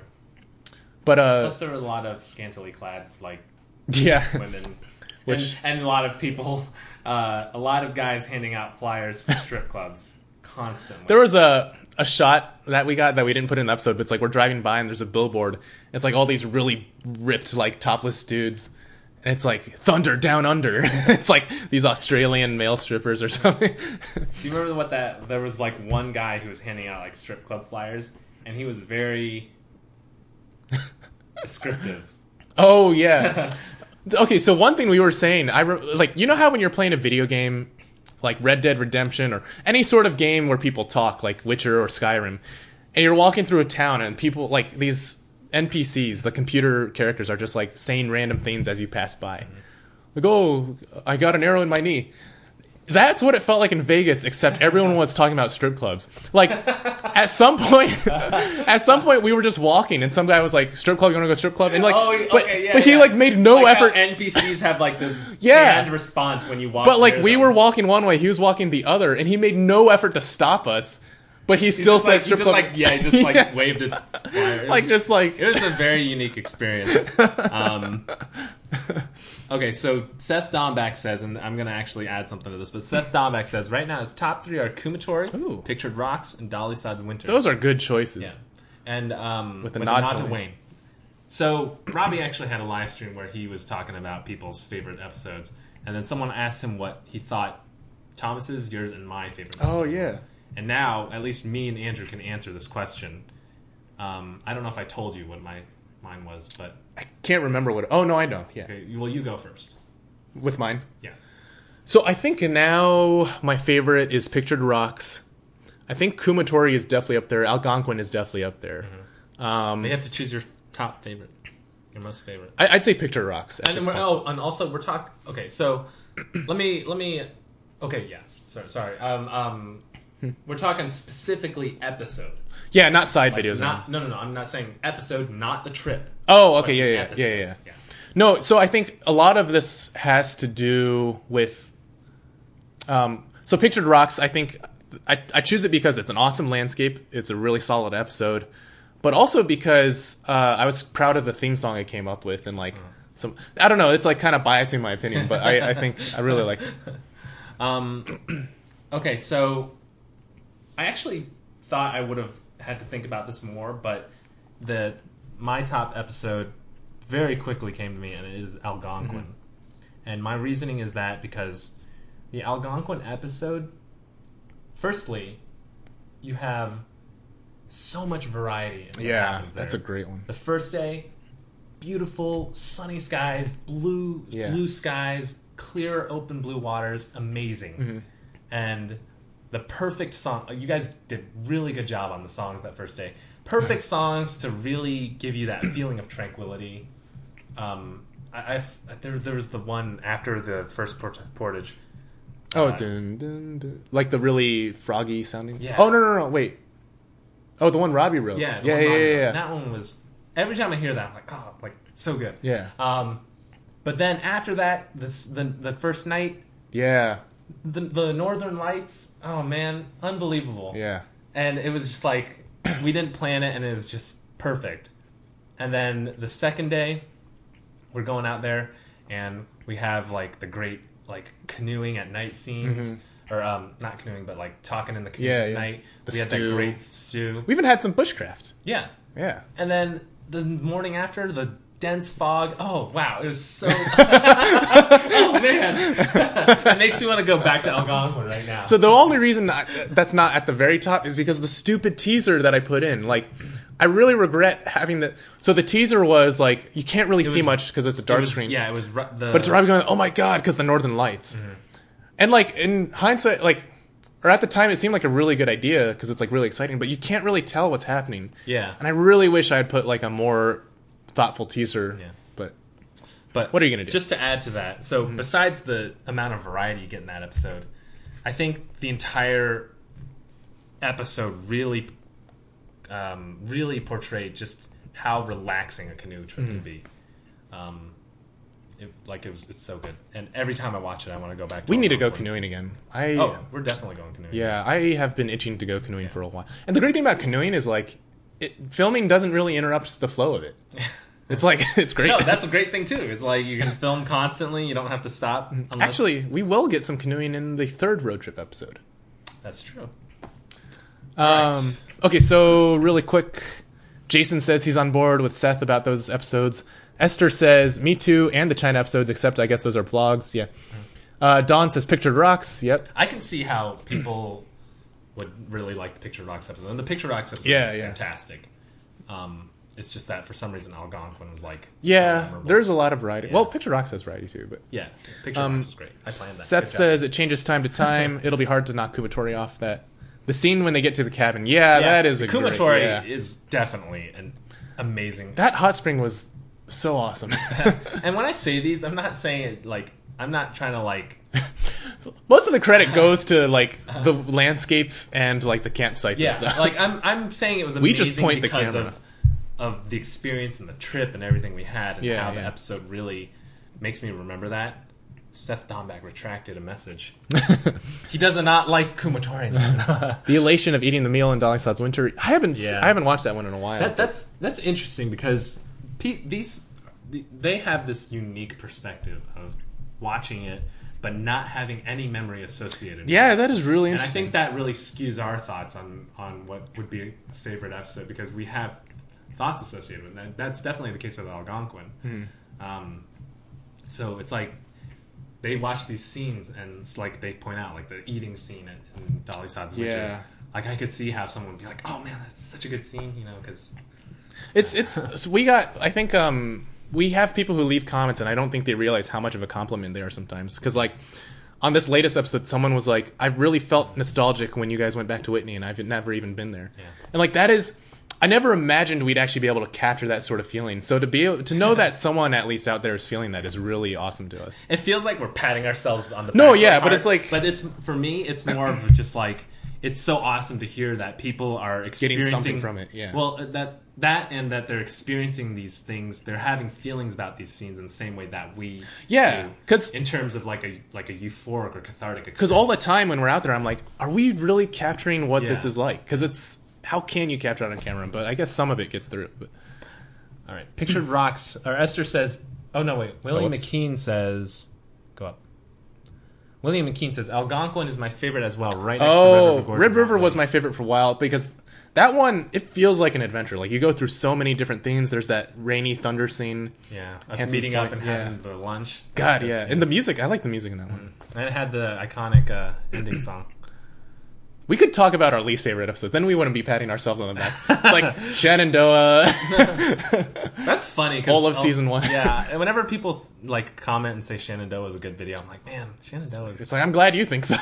Speaker 1: but uh,
Speaker 2: Plus, there are a lot of scantily clad like
Speaker 1: yeah,
Speaker 2: women.
Speaker 1: Which
Speaker 2: and, and a lot of people, uh, a lot of guys handing out flyers for strip clubs constantly.
Speaker 1: there was a a shot that we got that we didn't put in the episode, but it's like we're driving by and there's a billboard. It's like all these really ripped, like topless dudes. And it's like Thunder Down Under. it's like these Australian male strippers or something.
Speaker 2: Do you remember what that? There was like one guy who was handing out like strip club flyers, and he was very descriptive.
Speaker 1: oh yeah. Okay, so one thing we were saying, I re- like you know how when you're playing a video game like Red Dead Redemption or any sort of game where people talk like Witcher or Skyrim and you're walking through a town and people like these NPCs, the computer characters are just like saying random things as you pass by. Like, "Oh, I got an arrow in my knee." That's what it felt like in Vegas, except everyone was talking about strip clubs. Like, at some point, at some point, we were just walking, and some guy was like, "Strip club, you want to go strip club?" And like,
Speaker 2: Oh, okay,
Speaker 1: but,
Speaker 2: yeah,
Speaker 1: but he
Speaker 2: yeah.
Speaker 1: like made no
Speaker 2: Like
Speaker 1: effort.
Speaker 2: NPCs have like this
Speaker 1: Yeah.
Speaker 2: canned response when you walk.
Speaker 1: But like we
Speaker 2: them.
Speaker 1: were walking one way, he was walking the other, and he made no effort to stop us. But he still said
Speaker 2: like, he
Speaker 1: strip
Speaker 2: just
Speaker 1: club.
Speaker 2: like yeah, he just like
Speaker 1: Yeah.
Speaker 2: waved it.
Speaker 1: Like just like
Speaker 2: it was a very unique experience. Um, okay, so Seth Domback says, and I'm going to actually add something to this, but Seth Domback says right now his top three are Kumatori,
Speaker 1: Ooh.
Speaker 2: Pictured Rocks, and Dolly Sods Winter.
Speaker 1: those are good choices.
Speaker 2: yeah, and um,
Speaker 1: With a nod to Wayne.
Speaker 2: Wayne. So Robbie actually had a live stream where he was talking about people's favorite episodes, and then someone asked him what he thought Thomas's, yours, and my favorite.
Speaker 1: Oh
Speaker 2: episode
Speaker 1: yeah.
Speaker 2: And now, at least me and Andrew can answer this question. Um, I don't know if I told you what my mine was, but
Speaker 1: I can't remember what. Oh no, I know. Yeah,
Speaker 2: okay, well, you go first.
Speaker 1: with mine.
Speaker 2: Yeah.
Speaker 1: So I think now my favorite is Pictured Rocks. I think Kumatori is definitely up there. Algonquin is definitely up there.
Speaker 2: Mm-hmm.
Speaker 1: Um,
Speaker 2: You have to choose your top favorite, your most favorite.
Speaker 1: I, I'd say Pictured Rocks.
Speaker 2: And,
Speaker 1: this
Speaker 2: we're,
Speaker 1: point.
Speaker 2: oh, and also we're talking. Okay, so let me let me. Okay, yeah. Sorry, sorry. Um, um, we're talking specifically episode.
Speaker 1: yeah, not side
Speaker 2: Like,
Speaker 1: videos.
Speaker 2: Not no no no. I'm not saying episode, not the trip.
Speaker 1: oh, okay,
Speaker 2: the
Speaker 1: yeah, yeah, yeah, yeah, yeah. No, so I think a lot of this has to do with. Um, so Pictured Rocks, I think I, I choose it because it's an awesome landscape. It's a really solid episode, but also because uh, I was proud of the theme song I came up with and like some. I don't know. It's like kind of biasing my opinion, but I, I think I really like. It.
Speaker 2: Um, okay, so I actually thought I would have had to think about this more, but the my top episode very quickly came to me, and it is Algonquin.
Speaker 1: Mm-hmm.
Speaker 2: And my reasoning is that because the Algonquin episode, firstly, you have so much variety. In what
Speaker 1: Yeah, that's a great one.
Speaker 2: The first day, beautiful sunny skies, blue
Speaker 1: Yeah.
Speaker 2: blue skies, clear open blue waters, amazing.
Speaker 1: Mm-hmm.
Speaker 2: And the perfect song. You guys did really good job on the songs that first day. Perfect songs to really give you that feeling of tranquility. Um, I, I've, there, there was the one after the first port- portage.
Speaker 1: Oh,
Speaker 2: Uh,
Speaker 1: dun, dun, dun. like the really froggy sounding.
Speaker 2: Yeah.
Speaker 1: Oh no no no wait. Oh, the one Robbie wrote.
Speaker 2: Yeah,
Speaker 1: yeah yeah yeah yeah.
Speaker 2: That one was every time I hear that, I'm like, oh, like so good.
Speaker 1: Yeah.
Speaker 2: Um, but then after that, this the the first night,
Speaker 1: Yeah.
Speaker 2: The the Northern Lights. Oh man, unbelievable.
Speaker 1: Yeah.
Speaker 2: And it was just like we didn't plan it, and it was just perfect. And then the second day, we're going out there, and we have like the great like canoeing at night scenes. Or um, not canoeing, but like talking in the canoes
Speaker 1: Mm-hmm. Yeah,
Speaker 2: at
Speaker 1: yeah.
Speaker 2: night.
Speaker 1: The
Speaker 2: we had
Speaker 1: stew.
Speaker 2: that great stew.
Speaker 1: We even had some bushcraft.
Speaker 2: Yeah,
Speaker 1: Yeah.
Speaker 2: and then the morning after, the dense fog. Oh wow, it was so. oh man, it makes me want to go back to Algonquin right now.
Speaker 1: So the only reason I, that's not at the very top is because of the stupid teaser that I put in. Like, I really regret having the. So the teaser was like you can't really see
Speaker 2: was-
Speaker 1: much because it's a
Speaker 2: It
Speaker 1: dark
Speaker 2: was-
Speaker 1: screen.
Speaker 2: Yeah, it was ru- the.
Speaker 1: But it's Robbie going, "Oh my god!" because the Northern Lights.
Speaker 2: Mm-hmm.
Speaker 1: And like in hindsight, like or at the time, it seemed like a really good idea because it's like really exciting. But you can't really tell what's happening.
Speaker 2: yeah,
Speaker 1: And I really wish I had put like a more thoughtful teaser.
Speaker 2: Yeah.
Speaker 1: But
Speaker 2: but
Speaker 1: What are you gonna do?
Speaker 2: Just to add to that, so besides the amount of variety you get in that episode, I think the entire episode really, um, really portrayed just how relaxing a canoe trip can be. Um, it, like it was, it's so good, and every time I watch it, I want to go back. to
Speaker 1: we need to go
Speaker 2: Algonquin.
Speaker 1: canoeing again. I
Speaker 2: Oh, we're definitely going canoeing.
Speaker 1: Yeah, I have been itching to go canoeing for a while. And the great thing about canoeing is like, it, filming doesn't really interrupt the flow of it. It's like it's great.
Speaker 2: No, that's a great thing too. It's like you can film constantly. You don't have to stop. unless-
Speaker 1: Actually, we will get some canoeing in the third road trip episode.
Speaker 2: that's true.
Speaker 1: Um, okay, so really quick, Jason says he's on board with Seth about those episodes. Esther says me too, and the China episodes, except I guess those are vlogs. Yeah. Uh, Dawn says pictured rocks. Yep.
Speaker 2: I can see how people would really like the Picture Rocks episode, and the Picture Rocks episode
Speaker 1: Yeah,
Speaker 2: is
Speaker 1: yeah.
Speaker 2: fantastic. Um, it's just that for some reason Algonquin was like
Speaker 1: Yeah, there's a lot of variety.
Speaker 2: Yeah.
Speaker 1: Well, picture rocks has variety too, but
Speaker 2: yeah Picture
Speaker 1: Um,
Speaker 2: Rocks was great. I planned that.
Speaker 1: Seth says it changes time to time. It'll be hard to knock Kumatori off that. The scene when they get to the cabin, yeah, that is a
Speaker 2: Kumatori
Speaker 1: great, yeah.
Speaker 2: is definitely an amazing.
Speaker 1: That hot spring was so awesome.
Speaker 2: and when I say these, I'm not saying it like I'm not trying to like
Speaker 1: Most of the credit goes to like the landscape and like the campsites and
Speaker 2: yeah
Speaker 1: stuff.
Speaker 2: like I'm I'm saying it was amazing
Speaker 1: We just point the camera.
Speaker 2: of of the experience and the trip and everything we had and
Speaker 1: Yeah,
Speaker 2: how the episode really makes me remember that. Seth Domback retracted a message. he does not like Kumatori
Speaker 1: the elation of eating the meal in Dolly Sods Winter. I haven't
Speaker 2: Yeah.
Speaker 1: I haven't watched that one in a while.
Speaker 2: That, that's that's interesting because these they have this unique perspective of watching it, but not having any memory associated.
Speaker 1: yeah, that is really
Speaker 2: and I think that really skews our thoughts on on what would be a favorite episode because we have thoughts associated with that. That's definitely the case with Algonquin.
Speaker 1: Hmm.
Speaker 2: Um, so it's like they watch these scenes and it's like they point out like the eating scene in, in Dolly Winter.
Speaker 1: Yeah.
Speaker 2: Like I could see how someone would be like, "Oh man, that's such a good scene," you know, because
Speaker 1: It's it's so we got. I think um we have people who leave comments, and I don't think they realize how much of a compliment they are sometimes. Because like on this latest episode, someone was like, "I really felt nostalgic when you guys went back to Whitney, and I've never even been there."
Speaker 2: Yeah.
Speaker 1: And like that is. I never imagined we'd actually be able to capture that sort of feeling. So to be able, to know that someone at least out there is feeling that is really awesome to us.
Speaker 2: it feels like we're patting ourselves on the back.
Speaker 1: No,
Speaker 2: yeah,
Speaker 1: but it's like-
Speaker 2: but it's for me, it's more of just like it's so awesome to hear that people are
Speaker 1: Getting
Speaker 2: experiencing
Speaker 1: something from it, yeah.
Speaker 2: Well, uh, that that and that they're experiencing these things, they're having feelings about these scenes in the same way that we
Speaker 1: Yeah,
Speaker 2: do,
Speaker 1: 'cause-
Speaker 2: in terms of like a like a euphoric or cathartic experience.
Speaker 1: Because all the time when we're out there, I'm like, are we really capturing what this is like? Because it's how can you capture it on camera? But I guess some of it gets through. But
Speaker 2: All right. Pictured rocks. Or Esther says, oh, no, wait. William
Speaker 1: whoops.
Speaker 2: McKean says, go up. William McKean says, Algonquin is my favorite as well, right next to
Speaker 1: oh,
Speaker 2: River. Gorge
Speaker 1: Red River was my favorite for a while because that one it feels like an adventure. Like you go through so many different things. There's that rainy thunder scene.
Speaker 2: Yeah. Us
Speaker 1: Hanson's
Speaker 2: meeting up
Speaker 1: Point,
Speaker 2: and
Speaker 1: yeah.
Speaker 2: having the lunch.
Speaker 1: God, yeah, and the music. I like the music in that one.
Speaker 2: And it had the iconic uh, ending song.
Speaker 1: We could talk about our least favorite episodes. Then we wouldn't be patting ourselves on the back. It's like Shenandoah.
Speaker 2: That's funny.
Speaker 1: All of
Speaker 2: I'll-
Speaker 1: season one.
Speaker 2: yeah. And whenever people like comment and say Shenandoah is a good video, I'm like, man, Shenandoah is
Speaker 1: it's like I'm glad you think so.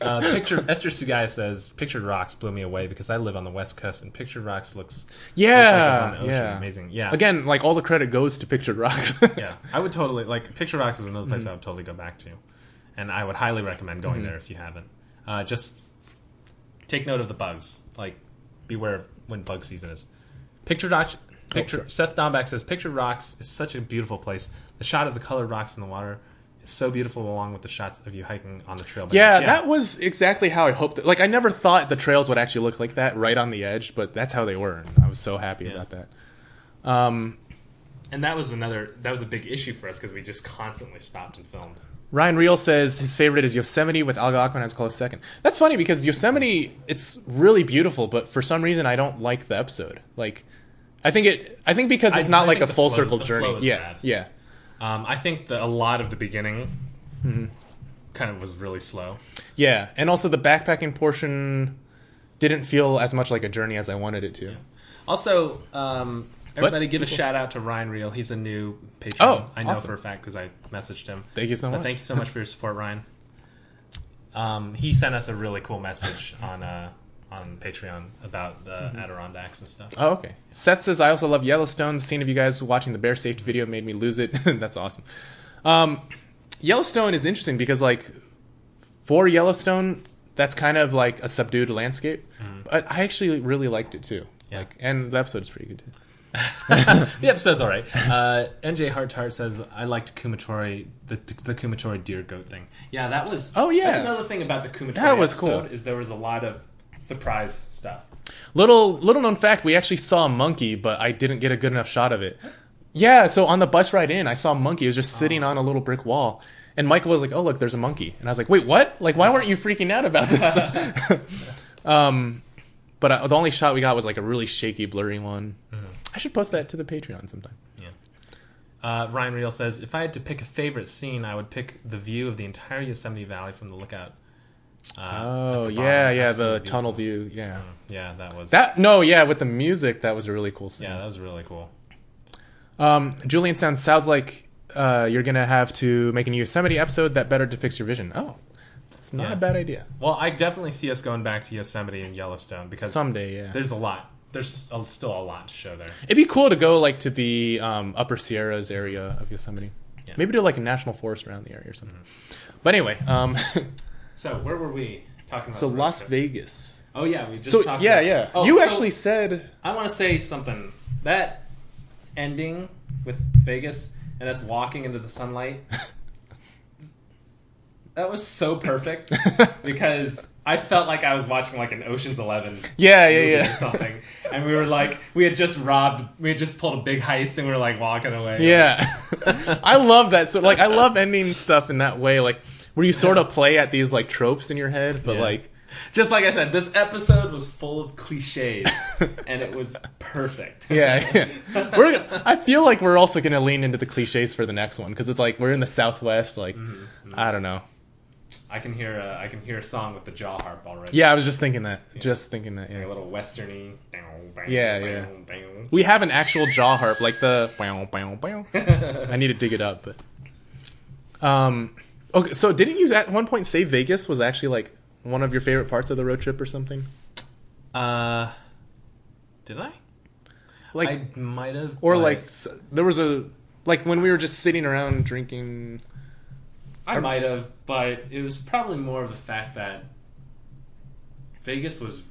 Speaker 2: Uh, picture Esther Sugaya says, "Pictured Rocks blew me away because I live on the west coast, and Pictured Rocks looks
Speaker 1: yeah,
Speaker 2: the ocean.
Speaker 1: yeah,
Speaker 2: Amazing. Yeah.
Speaker 1: Again, like all the credit goes to Pictured Rocks.
Speaker 2: yeah. I would totally like Pictured Rocks is another
Speaker 1: Mm-hmm.
Speaker 2: place I would totally go back to, and I would highly recommend going there if you haven't. Uh, just take note of the bugs. Like, beware of when bug season is. Picture Rocks. Picture
Speaker 1: sure.
Speaker 2: Seth Domback says, Picture Rocks is such a beautiful place. The shot of the colored rocks in the water." is So beautiful, along with the shots of you hiking on the trail.
Speaker 1: Yeah, that was exactly how I hoped. That, like, I never thought the trails would actually look like that, right on the edge, but that's how they were, and I was so happy about that. Um,
Speaker 2: And that was another that was a big issue for us because we just constantly stopped and filmed.
Speaker 1: Ryan Reel says his favorite is Yosemite with Algonquin as close second. That's funny because Yosemite, it's really beautiful, but for some reason I don't like the episode. Like, I think it. I think because
Speaker 2: I-
Speaker 1: it's not
Speaker 2: I
Speaker 1: like a full
Speaker 2: flow-
Speaker 1: circle journey. Yeah,
Speaker 2: bad.
Speaker 1: yeah.
Speaker 2: Um, I think that a lot of the beginning
Speaker 1: Mm-hmm.
Speaker 2: kind of was really slow.
Speaker 1: Yeah, and also the backpacking portion didn't feel as much like a journey as I wanted it to.
Speaker 2: Also, um, everybody give a shout out to Ryan Reel. He's a new patron.
Speaker 1: Oh,
Speaker 2: I know
Speaker 1: awesome.
Speaker 2: for a fact because I messaged him.
Speaker 1: Thank you so
Speaker 2: But
Speaker 1: much.
Speaker 2: thank you so much for your support, Ryan. Um, he sent us a really cool message on uh, on Patreon about the
Speaker 1: Mm-hmm.
Speaker 2: Adirondacks and stuff.
Speaker 1: Oh, okay. Seth says I also love Yellowstone. The scene of you guys watching the bear safety video made me lose it. That's awesome. Um, Yellowstone is interesting because like for Yellowstone, that's kind of like a subdued landscape. But I actually really liked it too.
Speaker 2: Yeah.
Speaker 1: Like, and the episode is pretty good too.
Speaker 2: the episode's all right. Uh, NJ Heart Heart says I liked Kumatori the the Kumatori deer goat thing. Yeah, that was.
Speaker 1: Oh, yeah.
Speaker 2: that's another thing about the Kumatori.
Speaker 1: That was
Speaker 2: episode
Speaker 1: cool.
Speaker 2: Is there was a lot of surprise stuff.
Speaker 1: Little little known fact: we actually saw a monkey, but I didn't get a good enough shot of it. Yeah, so on the bus ride in, I saw a monkey. It was just sitting on a little brick wall, and Michael was like, "Oh, look, there's a monkey," and I was like, "Wait, what? Like, why weren't you freaking out about this?" um, but uh, the only shot we got was like a really shaky, blurry one. I should post that to the Patreon sometime.
Speaker 2: Yeah. Uh, Ryan Reel says, if I had to pick a favorite scene, I would pick the view of the entire Yosemite Valley from the lookout. Uh,
Speaker 1: Oh yeah, yeah, the
Speaker 2: Absolutely
Speaker 1: tunnel view. Yeah,
Speaker 2: Yeah, that was.
Speaker 1: that no, yeah, with the music, that was a really cool scene.
Speaker 2: yeah, that was really cool.
Speaker 1: Um, Julian sounds sounds like uh, you're gonna have to make a new Yosemite episode that better depicts your vision. Oh, that's not
Speaker 2: Yeah.
Speaker 1: a bad idea.
Speaker 2: Well, I definitely see us going back to Yosemite and Yellowstone because
Speaker 1: Someday, yeah.
Speaker 2: there's a lot. There's still a lot to show there.
Speaker 1: It'd be cool to go like to the um, Upper Sierras area of Yosemite.
Speaker 2: Yeah.
Speaker 1: Maybe do like a national forest around the area or something. But anyway, um,
Speaker 2: So where were we talking about?
Speaker 1: so
Speaker 2: the
Speaker 1: Las
Speaker 2: trip?
Speaker 1: Vegas.
Speaker 2: Oh yeah, we just
Speaker 1: So
Speaker 2: talked.
Speaker 1: yeah,
Speaker 2: about-
Speaker 1: yeah.
Speaker 2: Oh,
Speaker 1: you
Speaker 2: so
Speaker 1: actually said
Speaker 2: I want to say something. That ending with Vegas and us walking into the sunlight. that was so perfect because I felt like I was watching like an Ocean's Eleven
Speaker 1: yeah,
Speaker 2: movie
Speaker 1: yeah,
Speaker 2: or
Speaker 1: yeah.
Speaker 2: something, and we were like, we had just robbed, we had just pulled a big heist, and we were like walking away.
Speaker 1: Yeah, I love that. So like, I love ending stuff in that way, like where you sort of play at these like tropes in your head, but
Speaker 2: Yeah.
Speaker 1: like,
Speaker 2: Just like I said, this episode was full of cliches, and it was perfect.
Speaker 1: yeah, yeah. We're. gonna- I feel like we're also gonna lean into the cliches for the next one because it's like we're in the Southwest. Like,
Speaker 2: Mm-hmm.
Speaker 1: I don't know.
Speaker 2: I can hear a, I can hear a song with the jaw harp already.
Speaker 1: Yeah, I was just thinking that. Just thinking that.
Speaker 2: Like a little westerny.
Speaker 1: Yeah, yeah. We have an actual jaw harp, like the. I need to dig it up, but. Um. Okay, so didn't you at one point say Vegas was actually like one of your favorite parts of the road trip or something?
Speaker 2: Uh, did I?
Speaker 1: Like,
Speaker 2: I might have.
Speaker 1: or like there was a like when we were just sitting around drinking.
Speaker 2: I might have, but it was probably more of the fact that Vegas was.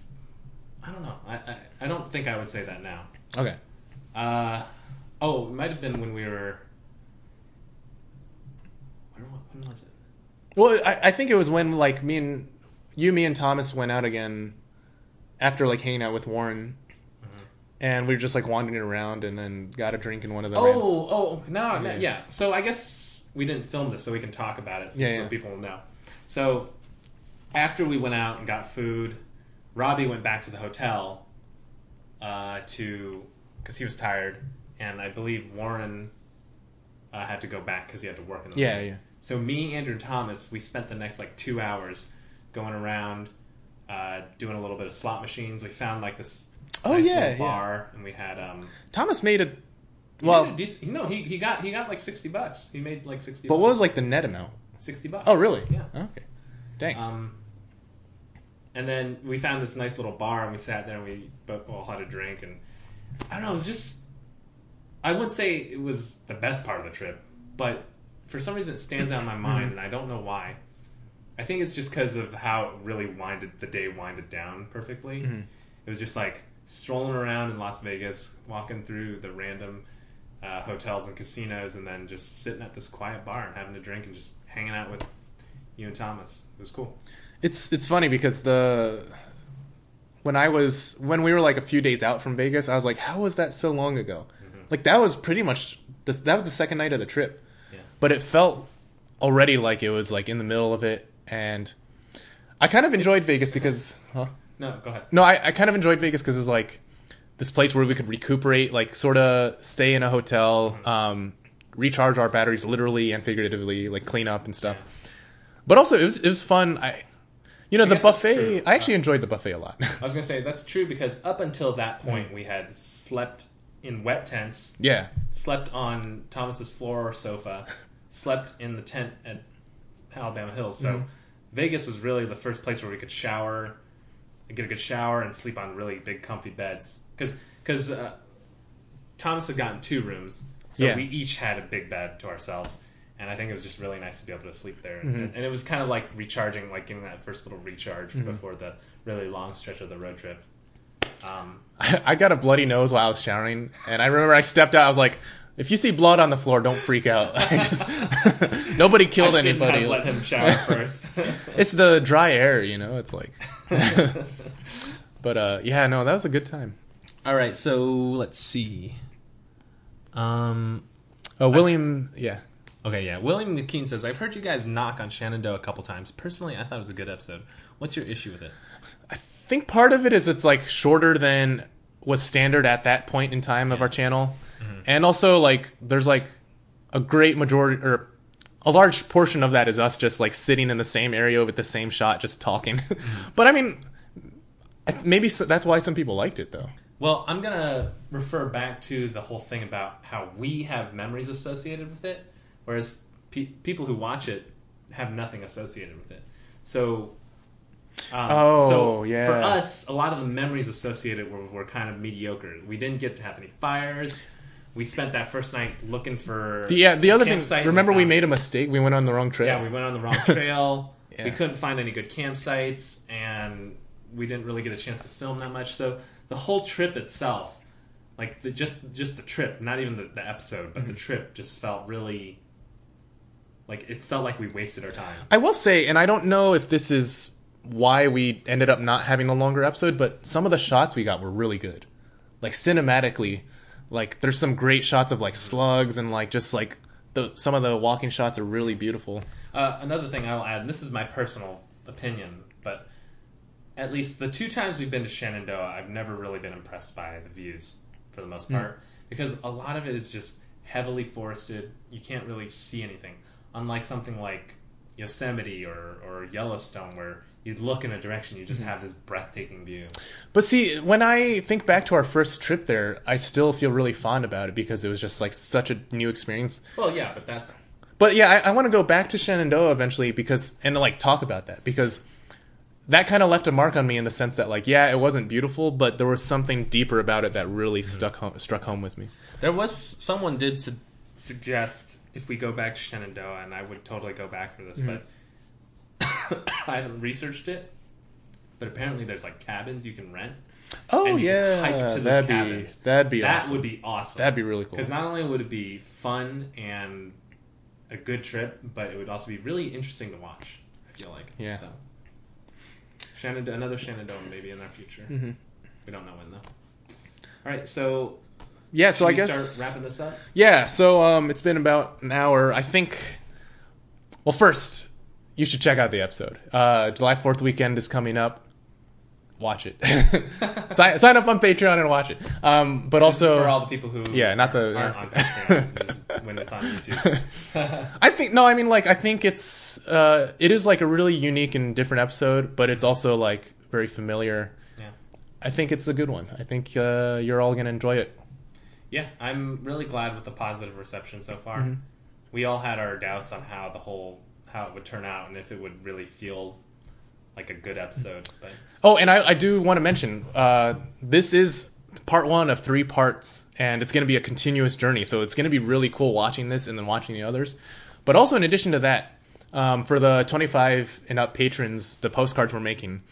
Speaker 2: I don't know. I I, I don't think I would say that now.
Speaker 1: Okay.
Speaker 2: Uh, oh, it might have been when we were. Where when was it?
Speaker 1: Well, I, I think it was when like me and you, me and Thomas went out again after like hanging out with Warren,
Speaker 2: Mm-hmm.
Speaker 1: and we were just like wandering around, and then got a drink in one of the.
Speaker 2: Oh, oh, no,
Speaker 1: yeah.
Speaker 2: yeah. So I guess we didn't film this, so we can talk about it, so,
Speaker 1: Yeah,
Speaker 2: so
Speaker 1: yeah.
Speaker 2: people will know. So after we went out and got food, Robbie went back to the hotel uh, to because he was tired, and I believe Warren uh, had to go back because he had to work in the
Speaker 1: Yeah,
Speaker 2: morning.
Speaker 1: yeah.
Speaker 2: So me, Andrew, and Thomas, we spent the next like two hours going around, uh, doing a little bit of slot machines. We found like this
Speaker 1: Oh,
Speaker 2: nice
Speaker 1: yeah,
Speaker 2: little
Speaker 1: yeah.
Speaker 2: bar, and we had um.
Speaker 1: Thomas made a. Well,
Speaker 2: no, he, he got he got like sixty bucks. He made like sixty.
Speaker 1: but
Speaker 2: bucks.
Speaker 1: what was like the net amount?
Speaker 2: sixty bucks?
Speaker 1: Oh, really?
Speaker 2: Yeah.
Speaker 1: Okay. Dang.
Speaker 2: Um, and then we found this nice little bar, and we sat there, and we both all had a drink, and I don't know, it was just. I wouldn't say it was the best part of the trip, but for some reason it stands out in my mind, and I don't know why. I think it's just because of how it really winded the day winded down perfectly. It was just like strolling around in Las Vegas, walking through the random uh, hotels and casinos, and then just sitting at this quiet bar and having a drink and just hanging out with you and Thomas. It was cool.
Speaker 1: It's it's funny because the when I was when we were like a few days out from Vegas, I was like, how was that so long ago? Like that was pretty much this, that was the second night of the trip,
Speaker 2: Yeah.
Speaker 1: but it felt already like it was like in the middle of it, and I kind of enjoyed Vegas because huh?
Speaker 2: No, go ahead.
Speaker 1: no, I, I kind of enjoyed Vegas because it's like this place where we could recuperate, like sort of stay in a hotel, mm-hmm. um, recharge our batteries literally and figuratively, like clean up and stuff. But also, it was it was fun. I, you know, the buffet. I actually enjoyed the buffet a lot.
Speaker 2: I was gonna say that's true because up until that mm-hmm. point we had slept in wet tents,
Speaker 1: yeah,
Speaker 2: slept on Thomas's floor or sofa, slept in the tent at Alabama Hills. So mm-hmm. Vegas was really the first place where we could shower, get a good shower, and sleep on really big, comfy beds. Because because uh, Thomas had gotten two rooms, so
Speaker 1: Yeah.
Speaker 2: we each had a big bed to ourselves. And I think it was just really nice to be able to sleep there, and, and it was kind of like recharging, like getting that first little recharge before the really long stretch of the road trip. Um,
Speaker 1: I got a bloody nose while I was showering, and I remember I stepped out. I was like, If you see blood on the floor, don't freak out. Nobody killed anybody.
Speaker 2: have let him shower first.
Speaker 1: It's the dry air, you know. It's like, but uh, yeah, no, that was a good time.
Speaker 2: All right, so let's see. Um.
Speaker 1: Oh, William, yeah.
Speaker 2: Okay, yeah. William McKean says, "I've heard you guys knock on Shenandoah a couple times. Personally, I thought it was a good episode. What's your issue with it?"
Speaker 1: I think part of it is it's like shorter than was standard at that point in time of our channel, and also like there's like a great majority or a large portion of that is us just like sitting in the same area with the same shot, just talking. but I mean, maybe so, that's why some people liked it though.
Speaker 2: Well, I'm gonna refer back to the whole thing about how we have memories associated with it, whereas pe- people who watch it have nothing associated with it. So, um,
Speaker 1: Oh,
Speaker 2: so
Speaker 1: yeah.
Speaker 2: For us, a lot of the memories associated were, were kind of mediocre. We didn't get to have any fires. We spent that first night looking for
Speaker 1: The, yeah, the other thing. Remember, we
Speaker 2: found-
Speaker 1: made a mistake. We went on the wrong trail.
Speaker 2: yeah, we went on the wrong trail.
Speaker 1: Yeah.
Speaker 2: We couldn't find any good campsites, and we didn't really get a chance to film that much. So the whole trip itself, like the, just just the trip, not even the, the episode, but
Speaker 1: Mm-hmm.
Speaker 2: the trip just felt really like it felt like we wasted our time.
Speaker 1: I will say, and I don't know if this is why we ended up not having a longer episode, but some of the shots we got were really good. Like cinematically, like there's some great shots of like slugs and like just like the some of the walking shots are really beautiful.
Speaker 2: Uh, another thing I'll add, and this is my personal opinion, at least the two times we've been to Shenandoah, I've never really been impressed by the views for the most hmm. part because a lot of it is just heavily forested. You can't really see anything, unlike something like Yosemite or, or Yellowstone, where you look in a direction, you just hmm. have this breathtaking view.
Speaker 1: But see, when I think back to our first trip there, I still feel really fond about it because it was just like such a new experience.
Speaker 2: Well, yeah, but that's
Speaker 1: But yeah, I, I want to go back to Shenandoah eventually because and like talk about that because that kind of left a mark on me in the sense that like yeah, it wasn't beautiful, but there was something deeper about it that really mm-hmm. stuck home, struck home with me.
Speaker 2: There was someone did su- suggest if we go back to Shenandoah, and I would totally go back for this, mm-hmm. but I haven't researched it. But apparently, there's like cabins you can rent.
Speaker 1: Oh
Speaker 2: And you can
Speaker 1: yeah,
Speaker 2: hike to
Speaker 1: that'd be
Speaker 2: cabins.
Speaker 1: that'd be
Speaker 2: that
Speaker 1: awesome.
Speaker 2: would be awesome.
Speaker 1: that'd be really cool.
Speaker 2: because not only would it be fun and a good trip, but it would also be really interesting to watch. I feel like
Speaker 1: Yeah.
Speaker 2: So, Shenandoah, another Shenandoah maybe in our future.
Speaker 1: Mm-hmm.
Speaker 2: We don't know when though. All right, so
Speaker 1: Yeah, so I
Speaker 2: we
Speaker 1: guess
Speaker 2: start wrapping this up.
Speaker 1: Yeah, so um, it's been about an hour. I think. Well, first, you should check out the episode. Uh, July Fourth weekend is coming up. Watch it. sign, sign up on Patreon and watch it. Um, but
Speaker 2: This is
Speaker 1: also,
Speaker 2: for all the people who
Speaker 1: Yeah, not the-
Speaker 2: aren't on Patreon when it's on YouTube.
Speaker 1: I think no, I mean like I think it's uh, it is like a really unique and different episode, but it's also like very familiar.
Speaker 2: Yeah.
Speaker 1: I think it's a good one. I think uh, you're all gonna enjoy it.
Speaker 2: Yeah, I'm really glad with the positive reception so far.
Speaker 1: Mm-hmm.
Speaker 2: We all had our doubts on how the whole how it would turn out and if it would really feel like a good episode. But
Speaker 1: Oh, and I, I do want to mention uh, this is part one of three parts, and it's going to be a continuous journey. So it's going to be really cool watching this and then watching the others. But also, in addition to that, um, for the 25 and up patrons, the postcards we're making,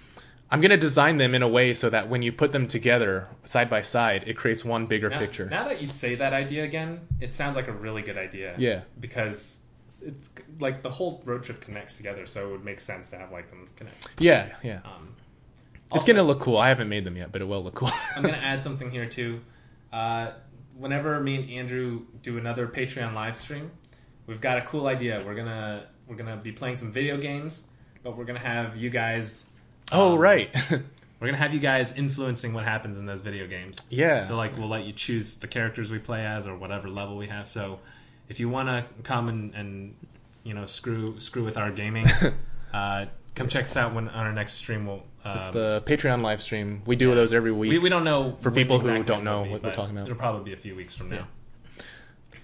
Speaker 1: I'm going to design them in a way so that when you put them together side by side, it creates one bigger
Speaker 2: now,
Speaker 1: picture.
Speaker 2: now that you say that idea again, it sounds like a really good idea.
Speaker 1: Yeah.
Speaker 2: Because it's like the whole road trip connects together, so it would make sense to have like them connect.
Speaker 1: yeah, yeah.
Speaker 2: Um,
Speaker 1: it's going to look cool. I haven't made them yet, but it will look cool.
Speaker 2: I'm gonna add something here too. Uh, whenever me and Andrew do another Patreon live stream, we've got a cool idea. We're gonna we're gonna be playing some video games, but we're gonna have you guys.
Speaker 1: oh,
Speaker 2: um,
Speaker 1: right.
Speaker 2: We're gonna have you guys influencing what happens in those video games.
Speaker 1: yeah.
Speaker 2: So like we'll let you choose the characters we play as or whatever level we have. So if you want to come and, and you know screw screw with our gaming, uh, come check us out when on our next stream. We'll um,
Speaker 1: it's the Patreon live stream. We do those every week.
Speaker 2: we, we don't know
Speaker 1: For people who don't know
Speaker 2: be,
Speaker 1: what we're talking about.
Speaker 2: It'll probably be a few weeks from now.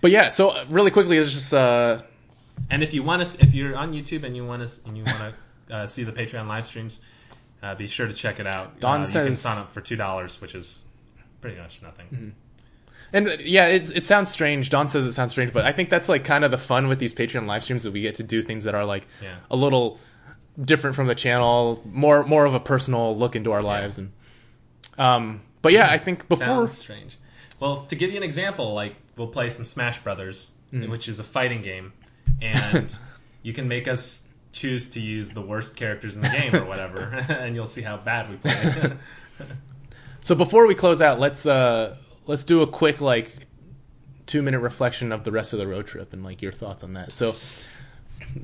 Speaker 1: But yeah, so uh, really quickly, it's just uh,
Speaker 2: And if you want to, if you're on YouTube and you want to, and you want to uh, see the Patreon live streams, uh, be sure to check it out.
Speaker 1: Don
Speaker 2: uh, you can sign up for two dollars, which is pretty much nothing.
Speaker 1: Mm-hmm. And yeah, it's it sounds strange. Don says it sounds strange, but I think that's like kind of the fun with these Patreon live streams that we get to do things that are like
Speaker 2: Yeah.
Speaker 1: a little different from the channel, more more of a personal look into our lives, and um. But yeah, I think before
Speaker 2: Sounds strange. Well, to give you an example, like we'll play some Smash Brothers,
Speaker 1: Mm.
Speaker 2: which is a fighting game, and you can make us choose to use the worst characters in the game or whatever, and you'll see how bad we play.
Speaker 1: So before we close out, let's uh let's do a quick like two minute reflection of the rest of the road trip and like your thoughts on that. So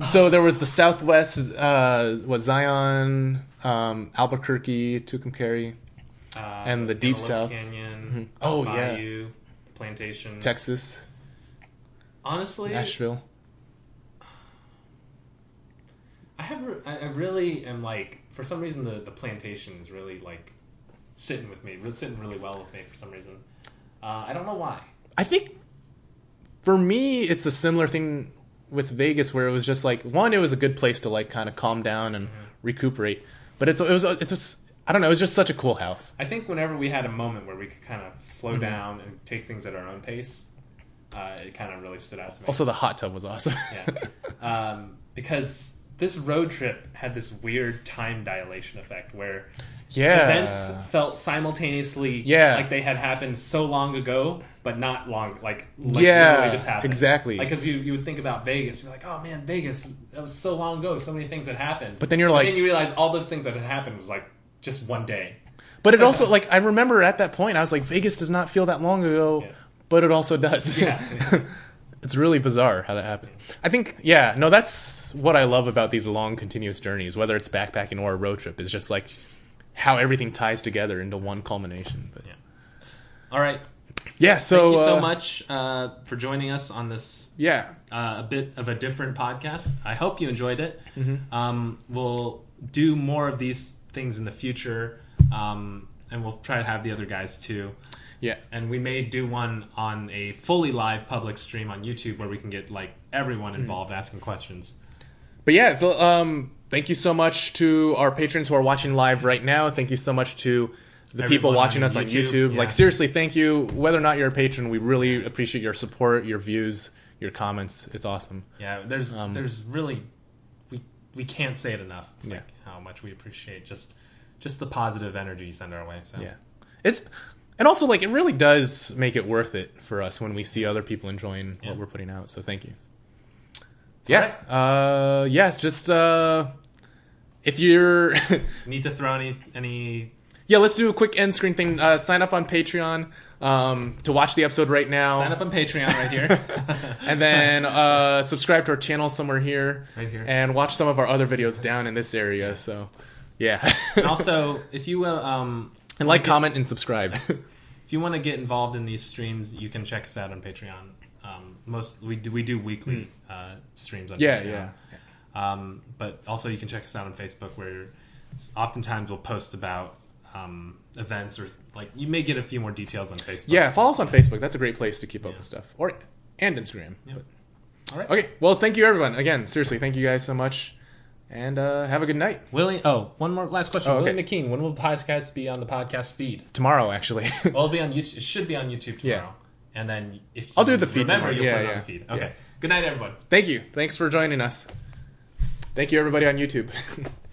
Speaker 1: so there was the Southwest uh what Zion, um, Albuquerque, Tucumcari,
Speaker 2: Uh,
Speaker 1: And the Deep
Speaker 2: Antelope
Speaker 1: South.
Speaker 2: Canyon,
Speaker 1: Oh, yeah.
Speaker 2: Plantation.
Speaker 1: Texas,
Speaker 2: Honestly,
Speaker 1: Nashville.
Speaker 2: I have re- I really am like for some reason the the plantation is really like sitting with me, sitting really well with me for some reason. Uh, I don't know why.
Speaker 1: I think for me it's a similar thing with Vegas where it was just like one it was a good place to like kind of calm down and recuperate. But it's it was it's just I don't know, it was just such a cool house.
Speaker 2: I think whenever we had a moment where we could kind of
Speaker 1: Mm-hmm.
Speaker 2: slow down and take things at our own pace, uh, it kind of really stood out to me.
Speaker 1: Also the hot tub was awesome.
Speaker 2: yeah. um, because this road trip had this weird time dilation effect where
Speaker 1: yeah.
Speaker 2: events felt simultaneously
Speaker 1: Yeah.
Speaker 2: like they had happened so long ago, but not long like, like
Speaker 1: Yeah,
Speaker 2: literally just happened.
Speaker 1: exactly.
Speaker 2: Like because you, you would think about Vegas, you're like, oh man, Vegas, that was so long ago, so many things had happened.
Speaker 1: But then you're like-
Speaker 2: then you realize all those things that had happened was like just one day.
Speaker 1: But it also like I remember at that point I was like Vegas does not feel that long ago,
Speaker 2: Yeah.
Speaker 1: but it also does.
Speaker 2: Yeah.
Speaker 1: it's really bizarre how that happened. I think yeah, no that's what I love about these long continuous journeys, whether it's backpacking or a road trip is just like how everything ties together into one culmination. But
Speaker 2: Yeah. All right.
Speaker 1: yeah, so
Speaker 2: Thank you so
Speaker 1: uh,
Speaker 2: much uh, for joining us on this
Speaker 1: Yeah.
Speaker 2: uh, a bit of a different podcast. I hope you enjoyed it.
Speaker 1: Mm-hmm.
Speaker 2: Um, we'll do more of these things in the future, um, and we'll try to have the other guys too.
Speaker 1: Yeah.
Speaker 2: And we may do one on a fully live public stream on YouTube where we can get like everyone
Speaker 1: Mm-hmm.
Speaker 2: involved asking questions.
Speaker 1: But yeah, um, thank you so much to our patrons who are watching live right now. Thank you so much to the people watching
Speaker 2: on
Speaker 1: us on
Speaker 2: YouTube,
Speaker 1: YouTube.
Speaker 2: yeah.
Speaker 1: Like seriously, thank you. Whether or not you're a patron, we really appreciate your support, your views, your comments. It's awesome.
Speaker 2: Yeah, there's
Speaker 1: Um,
Speaker 2: there's really we we can't say it enough. Like
Speaker 1: Yeah.
Speaker 2: how much we appreciate just just the positive energy you send our way. So
Speaker 1: Yeah, it's and also like it really does make it worth it for us when we see other people enjoying
Speaker 2: Yeah.
Speaker 1: what we're putting out. So thank you. Yeah, uh, yeah. Just uh, if you're,
Speaker 2: need to throw any any
Speaker 1: yeah, let's do a quick end screen thing. Uh, sign up on Patreon um, to watch the episode right now.
Speaker 2: sign up on Patreon right here.
Speaker 1: and then uh, subscribe to our channel somewhere here,
Speaker 2: Right here.
Speaker 1: and watch some of our other videos down in this area. So, yeah,
Speaker 2: and also, if you will, um,
Speaker 1: and like, comment, and subscribe.
Speaker 2: if you want to get involved in these streams, you can check us out on Patreon. Um, most we do we do weekly uh, streams on
Speaker 1: yeah,
Speaker 2: Patreon.
Speaker 1: yeah,
Speaker 2: Um, but also you can check us out on Facebook where oftentimes we'll post about um, events or like you may get a few more details on Facebook.
Speaker 1: yeah. Follow us on Facebook. That's a great place to keep up
Speaker 2: Yeah.
Speaker 1: with stuff, or and Instagram.
Speaker 2: Yeah. All right.
Speaker 1: Okay. Well, thank you everyone. Again, seriously, thank you guys so much. And uh, have a good night.
Speaker 2: Willie, oh, one more last question.
Speaker 1: Oh, okay.
Speaker 2: Willie McKean, when will the podcast be on the podcast feed?
Speaker 1: Tomorrow, actually.
Speaker 2: Well, it'll be on YouTube. It should be on YouTube
Speaker 1: Yeah.
Speaker 2: tomorrow. And then if
Speaker 1: I'll do the feed
Speaker 2: remember,
Speaker 1: tomorrow.
Speaker 2: you'll
Speaker 1: Yeah,
Speaker 2: put it on the feed.
Speaker 1: Yeah.
Speaker 2: Okay. Good night, everyone.
Speaker 1: thank you. Thanks for joining us. Thank you, everybody on YouTube.